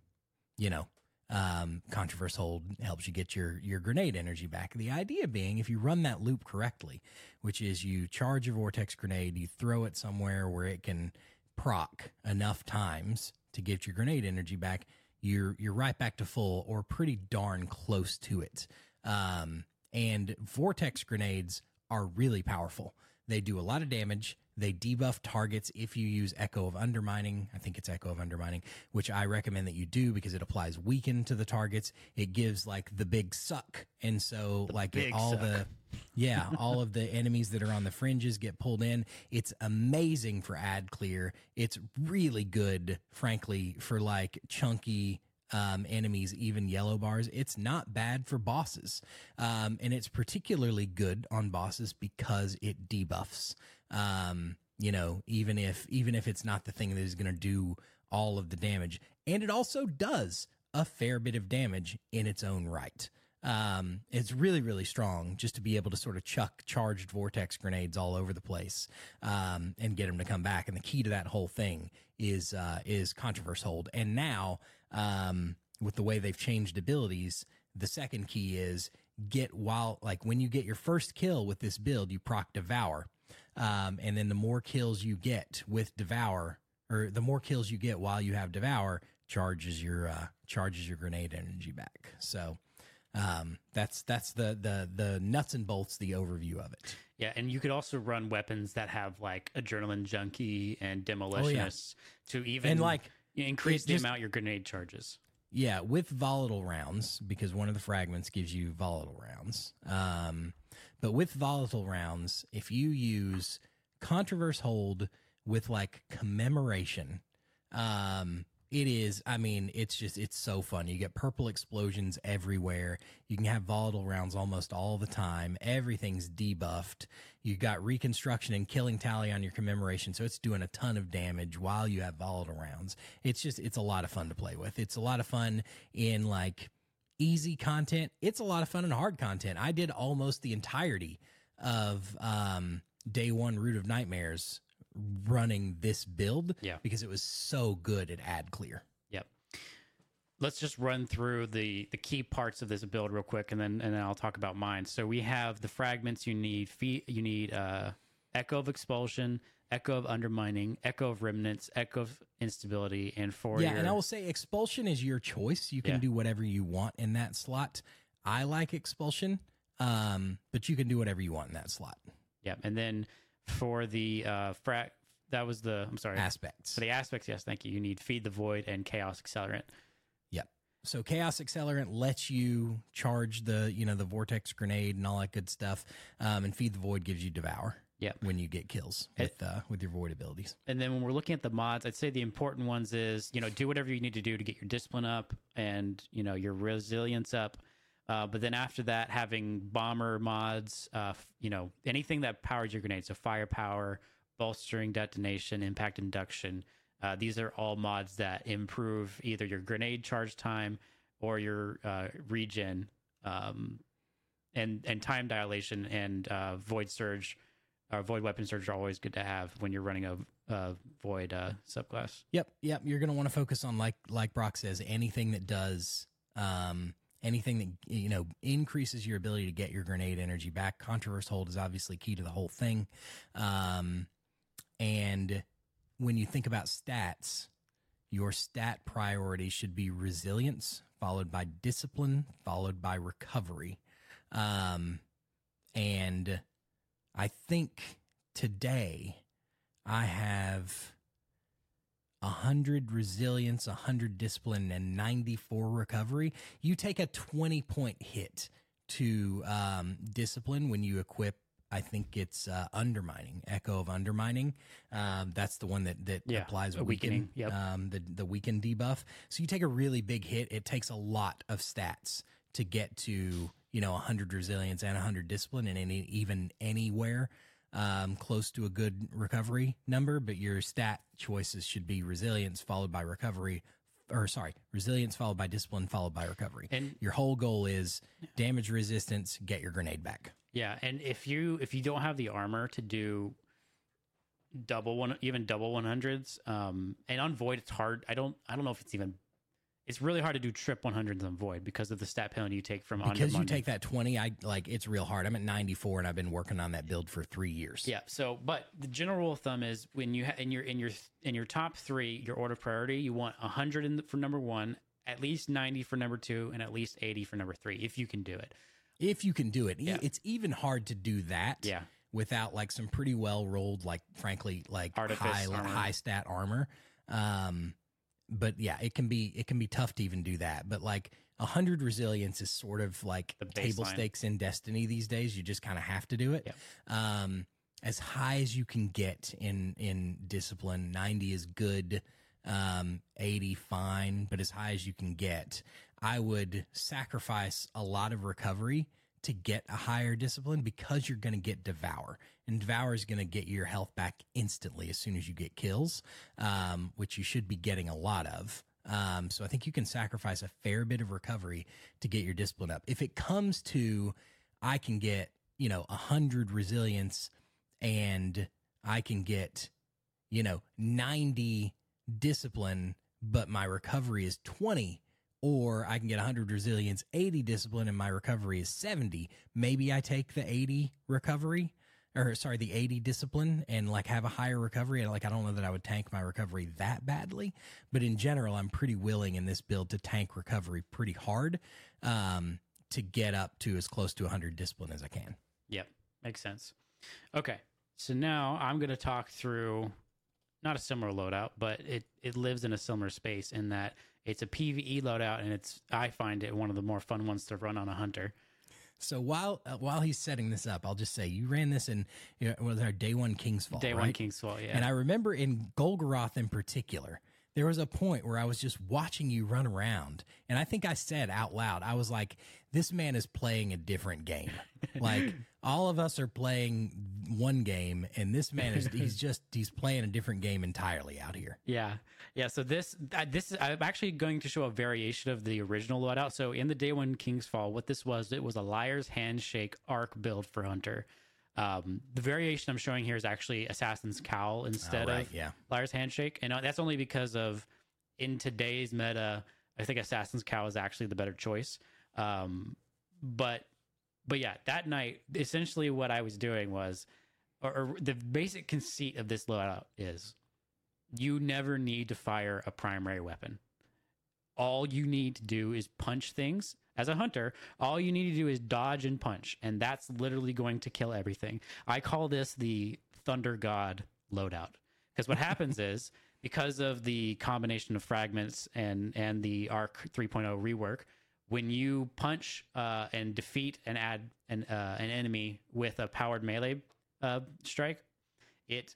you know, um, contraverse hold helps you get your, your grenade energy back. The idea being if you run that loop correctly, which is you charge your vortex grenade, you throw it somewhere where it can proc enough times to get your grenade energy back, you're, you're right back to full or pretty darn close to it. Um, and vortex grenades are really powerful. They do a lot of damage. They debuff targets if you use Echo of Undermining. I think it's Echo of Undermining, which I recommend that you do because it applies weaken to the targets. It gives like the big suck. And so, like, it, all suck. the. *laughs* Yeah, all of the enemies that are on the fringes get pulled in. It's amazing for ad clear. It's really good, frankly, for like chunky um, enemies, even yellow bars. It's not bad for bosses. Um, and it's particularly good on bosses because it debuffs. Um, you know, even if even if it's not the thing that is going to do all of the damage, and it also does a fair bit of damage in its own right. Um, it's really, really strong just to be able to sort of chuck charged vortex grenades all over the place um, and get them to come back. And the key to that whole thing is uh, is contraverse hold. And now, um, with the way they've changed abilities, the second key is get while like when you get your first kill with this build, you proc devour, um, and then the more kills you get with devour, or the more kills you get while you have devour, charges your uh, charges your grenade energy back. So um, that's that's the the the nuts and bolts, the overview of it. Yeah, and you could also run weapons that have like adrenaline junkie and demolitionists to even Oh, And like increase it the just- amount your grenade charges. Yeah, with volatile rounds, because one of the fragments gives you volatile rounds. Um, but with volatile rounds, if you use contraverse hold with like commemoration, um, it is, I mean, it's just, it's so fun. You get purple explosions everywhere. You can have volatile rounds almost all the time. Everything's debuffed. You got reconstruction and killing tally on your commemoration. So it's doing a ton of damage while you have volatile rounds. It's just, it's a lot of fun to play with. It's a lot of fun in like easy content. It's a lot of fun in hard content. I did almost the entirety of um, day one Root of Nightmares running this build Yeah. because it was so good at ad clear. Yep. Let's just run through the the key parts of this build real quick, and then and then I'll talk about mine. So we have the fragments you need. Fe- you need uh, echo of expulsion, echo of undermining, echo of remnants, echo of instability, and for yeah, your, and I will say expulsion is your choice. You can Yeah. do whatever you want in that slot. I like expulsion, um, but you can do whatever you want in that slot. Yep. and then for the uh, frag that was the I'm sorry Aspects. for the aspects. Yes, thank you. You need feed the void and chaos accelerant. Yep. So chaos accelerant lets you charge the you know the vortex grenade and all that good stuff, um, and feed the void gives you devour. Yep. When you get kills with uh, with your void abilities. And then when we're looking at the mods, I'd say the important ones is you know do whatever you need to do to get your discipline up and you know your resilience up. Uh, but then after that, having bomber mods, uh, f- you know anything that powers your grenade, so firepower, bolstering detonation, impact induction. Uh, these are all mods that improve either your grenade charge time or your uh, regen, um, and and time dilation and uh, void surge uh, void weapon surge are always good to have when you're running a, a void uh, subclass. Yep, yep. You're going to want to focus on like like Brock says, anything that does um, anything that you know increases your ability to get your grenade energy back. Contraverse hold is obviously key to the whole thing. Um, and when you think about stats, your stat priority should be resilience, followed by discipline, followed by recovery. Um, and I think today I have a hundred resilience, a hundred discipline, and ninety-four recovery. You take a twenty-point hit to um, discipline when you equip. I think it's uh, undermining, echo of undermining. Um, that's the one that that Yeah, applies a weaken, weakening, yep. um, the the weaken debuff. So you take a really big hit. It takes a lot of stats to get to you know 100 resilience and 100 discipline and any, even anywhere um, close to a good recovery number, but your stat choices should be resilience followed by recovery, or sorry, resilience followed by discipline followed by recovery. And your whole goal is damage resistance, get your grenade back. yeah, and if you if you don't have the armor to do double one, even double one hundreds, um, and on void it's hard. I don't I don't know if it's even. It's really hard to do trip 100s on void because of the stat penalty you take from on the body. Because you take that 20, I like it's real hard. I'm at 94 and I've been working on that build for three years. Yeah. So, but the general rule of thumb is when you ha- in your in your in your top three, your order of priority, you want hundred in the, for number one, at least ninety for number two, and at least eighty for number three, if you can do it. If you can do it. Yeah. It's even hard to do that. Yeah. without like some pretty well rolled, like frankly, like Artifice high armor. high stat armor. Um, but yeah, it can be it can be tough to even do that. But like a hundred resilience is sort of like table stakes in Destiny these days. You just kind of have to do it. Um, as high as you can get in in discipline, ninety is good. Um, eighty fine, but as high as you can get, I would sacrifice a lot of recovery to get a higher discipline because you're going to get devour. And devour is going to get your health back instantly as soon as you get kills um, which you should be getting a lot of. Um, so i think you can sacrifice a fair bit of recovery to get your discipline up. If it comes to i can get you know 100 resilience and i can get you know 90 discipline but my recovery is 20 or I can get 100 resilience, 80 discipline, and my recovery is 70. Maybe I take the 80 recovery, or sorry, the 80 discipline, and like have a higher recovery. And like, I don't know that I would tank my recovery that badly, but in general, I'm pretty willing in this build to tank recovery pretty hard um, to get up to as close to 100 discipline as I can. Yep, makes sense. Okay, so now I'm going to talk through not a similar loadout, but it it lives in a similar space in that it's a PVE loadout, and it's I find it one of the more fun ones to run on a hunter. So while uh, while he's setting this up, I'll just say you ran this in you know, was our day one King's Fall, Day right? one Kingsfall, yeah. And I remember in Golgoroth in particular, there was a point where I was just watching you run around. And I think I said out loud, I was like, this man is playing a different game. *laughs* like all of us are playing one game, and this man is he's *laughs* just he's playing a different game entirely out here. Yeah, yeah. So this, uh, this is I'm actually going to show a variation of the original loadout. So in the day one King's Fall, what this was, it was a Liar's Handshake arc build for Hunter. Um, the variation I'm showing here is actually Assassin's Cowl instead right, of yeah. Liar's Handshake, and uh, that's only because of in today's meta, I think Assassin's Cowl is actually the better choice. Um, but but yeah, that night, essentially what I was doing was, or, or the basic conceit of this loadout is, you never need to fire a primary weapon. All you need to do is punch things. As a hunter, all you need to do is dodge and punch, and that's literally going to kill everything. I call this the Thunder God loadout because what happens *laughs* is because of the combination of fragments and and the Arc 3.0 rework, when you punch uh, and defeat and add an uh, an enemy with a powered melee uh, strike, it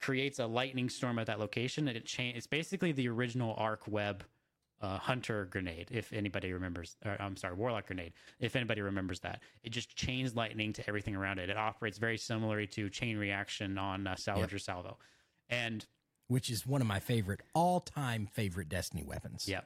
creates a lightning storm at that location, and it cha- It's basically the original Arc Web uh, Hunter grenade, if anybody remembers. Or, I'm sorry, Warlock grenade, if anybody remembers that. It just chains lightning to everything around it. It operates very similarly to chain reaction on uh, Salvager Salvo, and Which is one of my favorite all time favorite Destiny weapons. yeah.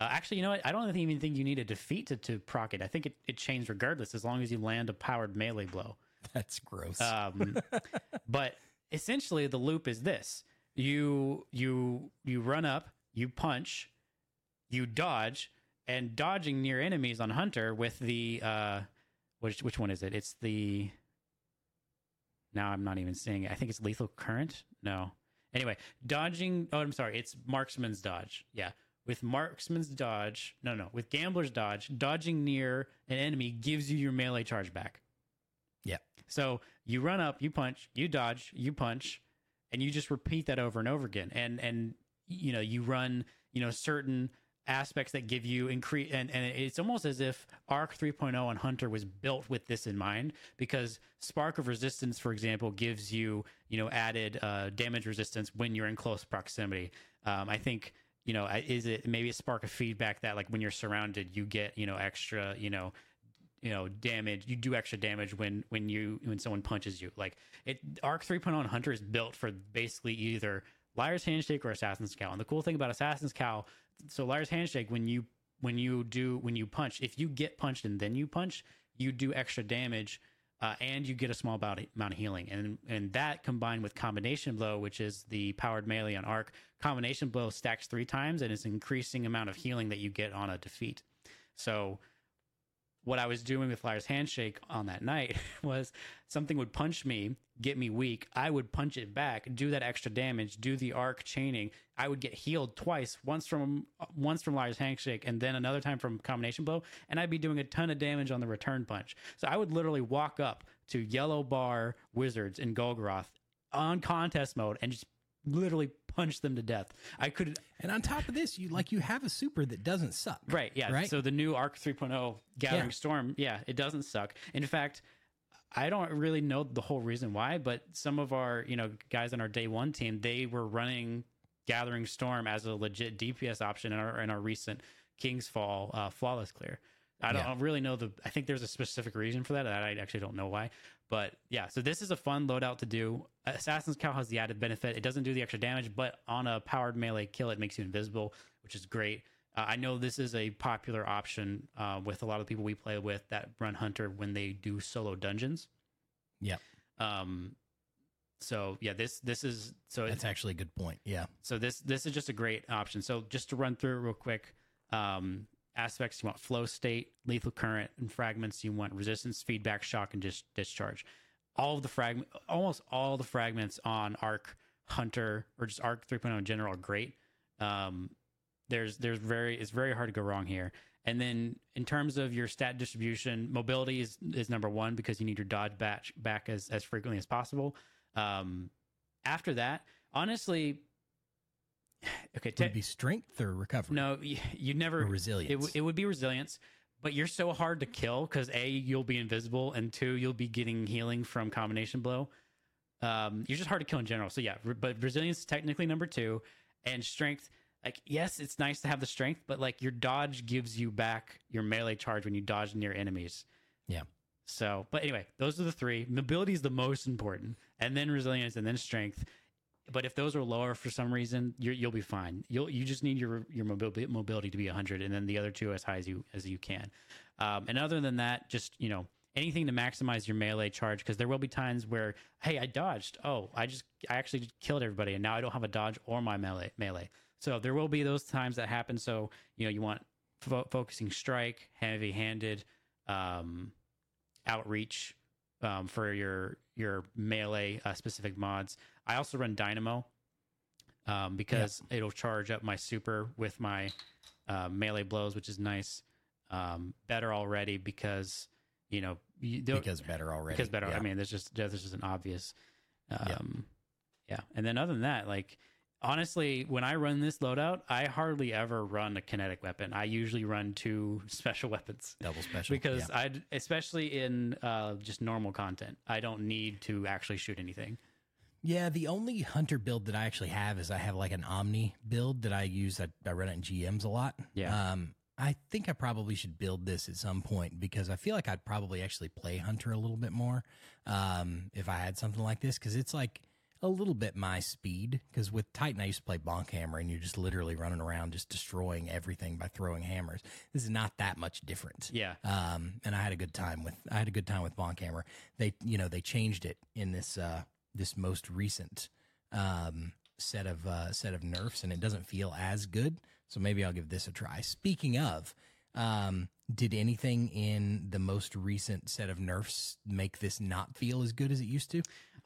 Uh, actually, you know what? I don't even think you need a defeat to, to proc it. I think it, it chains regardless as long as you land a powered melee blow. *laughs* That's gross. Um, *laughs* but essentially, the loop is this: you you you run up, you punch, you dodge, and dodging near enemies on Hunter with the uh, which which one is it? It's the now I'm not even seeing it. I think it's lethal current. No. Anyway, dodging. Oh, I'm sorry. It's marksman's dodge. Yeah. With marksman's dodge, no, no, with gambler's dodge, dodging near an enemy gives you your melee charge back. yeah. So you run up, you punch, you dodge, you punch, and you just repeat that over and over again. And and you know you run you know certain aspects that give you increase and, and it's almost as if arc 3.0 on hunter was built with this in mind because spark of resistance for example gives you you know added uh, damage resistance when you're in close proximity um, i think you know is it maybe a spark of feedback that like when you're surrounded you get you know extra you know you know damage you do extra damage when when you when someone punches you. Like it arc 3.0 hunter is built for basically either liar's handshake or assassin's cowl and the cool thing about assassin's cowl so liar's handshake when you when you do when you punch if you get punched and then you punch you do extra damage uh, and you get a small amount of, healing. And and that combined with combination blow which is the powered melee on arc combination blow stacks three times and it's increasing amount of healing that you get on a defeat. So what I was doing with Liar's Handshake on that night *laughs* was something would punch me, get me weak. I would punch it back, do that extra damage, do the arc chaining. I would get healed twice, once from once from Liar's Handshake, and then another time from combination blow, and I'd be doing a ton of damage on the return punch. So I would literally walk up to yellow bar wizards in Golgoroth on contest mode and just literally punch them to death. I could And on top of this, you like you have a super that doesn't suck. Right. Yeah. Right? So the new Arc 3.0 Gathering Yeah. Storm, yeah, it doesn't suck. In fact, I don't really know the whole reason why, but some of our, you know, guys on our day one team, they were running Gathering Storm as a legit DPS option in our in our recent King's Fall uh, flawless clear. I don't, Yeah. I don't really know the. I think there's a specific reason for that. I actually don't know why, but yeah. So this is a fun loadout to do. Assassin's Cowl has the added benefit. It doesn't do the extra damage, but on a powered melee kill, it makes you invisible, which is great. Uh, I know this is a popular option uh, with a lot of people we play with that run Hunter when they do solo dungeons. Yeah. Um. So yeah, this this is so it's That's actually a good point. Yeah. so this this is just a great option. So just to run through it real quick, um, aspects you want flow state, lethal current, and fragments. You want resistance, feedback, shock, and dis- discharge. All of the fragment, almost all the fragments on Arc Hunter or just Arc 3.0 in general are great. Um, there's there's very it's very hard to go wrong here. And then in terms of your stat distribution, mobility is is number one because you need your dodge back back as as frequently as possible. Um, after that, honestly, okay, Would te- it be strength or recovery? no, you, you Or never. resilience. It, it would be resilience, but you're so hard to kill because a you'll be invisible and two you'll be getting healing from combination blow. Um, you're just hard to kill in general. So yeah, re- but resilience is technically number two, and strength. Like yes, it's nice to have the strength, but like your dodge gives you back your melee charge when you dodge near enemies. Yeah. So, but anyway, those are the three. Mobility is the most important, and then resilience, and then strength. But if those are lower for some reason, you're, you'll be fine. You'll you just need your your mobility mobility to be 100, and then the other two as high as you as you can. Um, and other than that, just you know anything to maximize your melee charge because there will be times where hey I dodged oh I just I actually killed everybody and now I don't have a dodge or my melee melee. So there will be those times that happen. So you know you want fo- focusing strike, heavy handed, um, outreach um, for your your melee uh, specific mods. I also run Dynamo um, because it'll charge up my super with my uh, melee blows, which is nice. Um, better already because you know you, because better already. because better. Yeah. I mean, there's just there's just an obvious. Um, Yeah. yeah, and then other than that, like honestly, when I run this loadout, I hardly ever run a kinetic weapon. I usually run two *laughs* special weapons double special. because yeah. I, especially in uh, just normal content, I don't need to actually shoot anything. Yeah, the only hunter build that I actually have is I have like an Omni build that I use. I, I run it in GMs a lot. Yeah. Um, I think I probably should build this at some point because I feel like I'd probably actually play hunter a little bit more um, if I had something like this because it's like a little bit my speed. Because with Titan, I used to play bonk hammer and you're just literally running around just destroying everything by throwing hammers. This is not that much different. Yeah, um, and I had a good time with I had a good time with Bonkhammer. They you know they changed it in this uh, this most recent um, set of uh, set of nerfs, and it doesn't feel as good. So maybe I'll give this a try. Speaking of, um, did anything in the most recent set of nerfs make this not feel as good as it used to?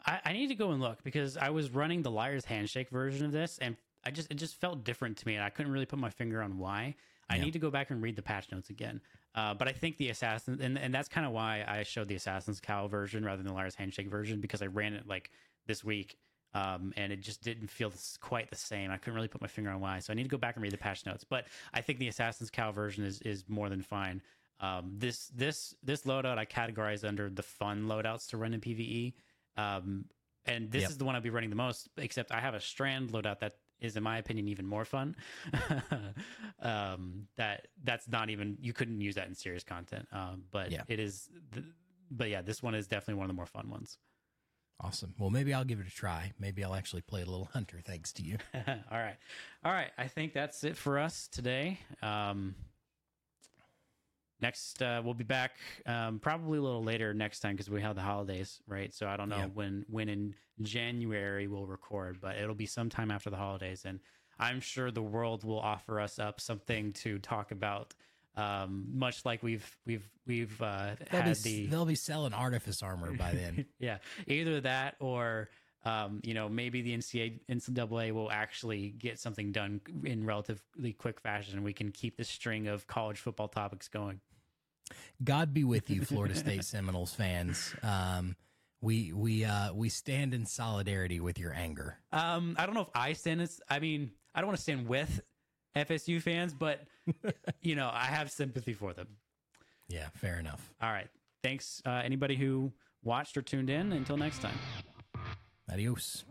I, I need to go and look because I was running the liar's handshake version of this, and I just it just felt different to me, and I couldn't really put my finger on why. I Yeah. need to go back and read the patch notes again. Uh, but I think the assassin, and, and that's kind of why I showed the assassin's cowl version rather than the liar's handshake version because I ran it like this week. Um, and it just didn't feel quite the same. I couldn't really put my finger on why, so I need to go back and read the patch notes. But I think the Assassin's Cowl version is is more than fine. Um, this this this loadout I categorize under the fun loadouts to run in PVE. Um, and this Yep. is the one I'll be running the most. Except I have a strand loadout that is, in my opinion, even more fun. *laughs* um, that that's not even you couldn't use that in serious content. Um, but Yeah. it is. The, but yeah, this one is definitely one of the more fun ones. Awesome. Well, maybe I'll give it a try. Maybe I'll actually play a little *laughs* hunter thanks to you. *laughs* all right, all right. I think that's it for us today. Um, next, uh, we'll be back um, probably a little later next time because we have the holidays, right? So I don't know Yeah. when when in January we'll record, but it'll be sometime after the holidays, and I'm sure the world will offer us up something to talk about. Um, much like we've we've we've uh, They'll had be, the they'll be selling artifice armor by then. *laughs* yeah, either that or um, you know maybe the NCAA, NCAA will actually get something done in relatively quick fashion, and we can keep this string of college football topics going. God be with you, Florida State Seminoles fans. Um, we we uh, we stand in solidarity with your anger. Um, I don't know if I stand. As, I mean, I don't want to stand with FSU fans, but *laughs* you know, I have sympathy for them. Yeah, fair enough. All right, thanks uh, anybody who watched or tuned in. Until next time. Adios.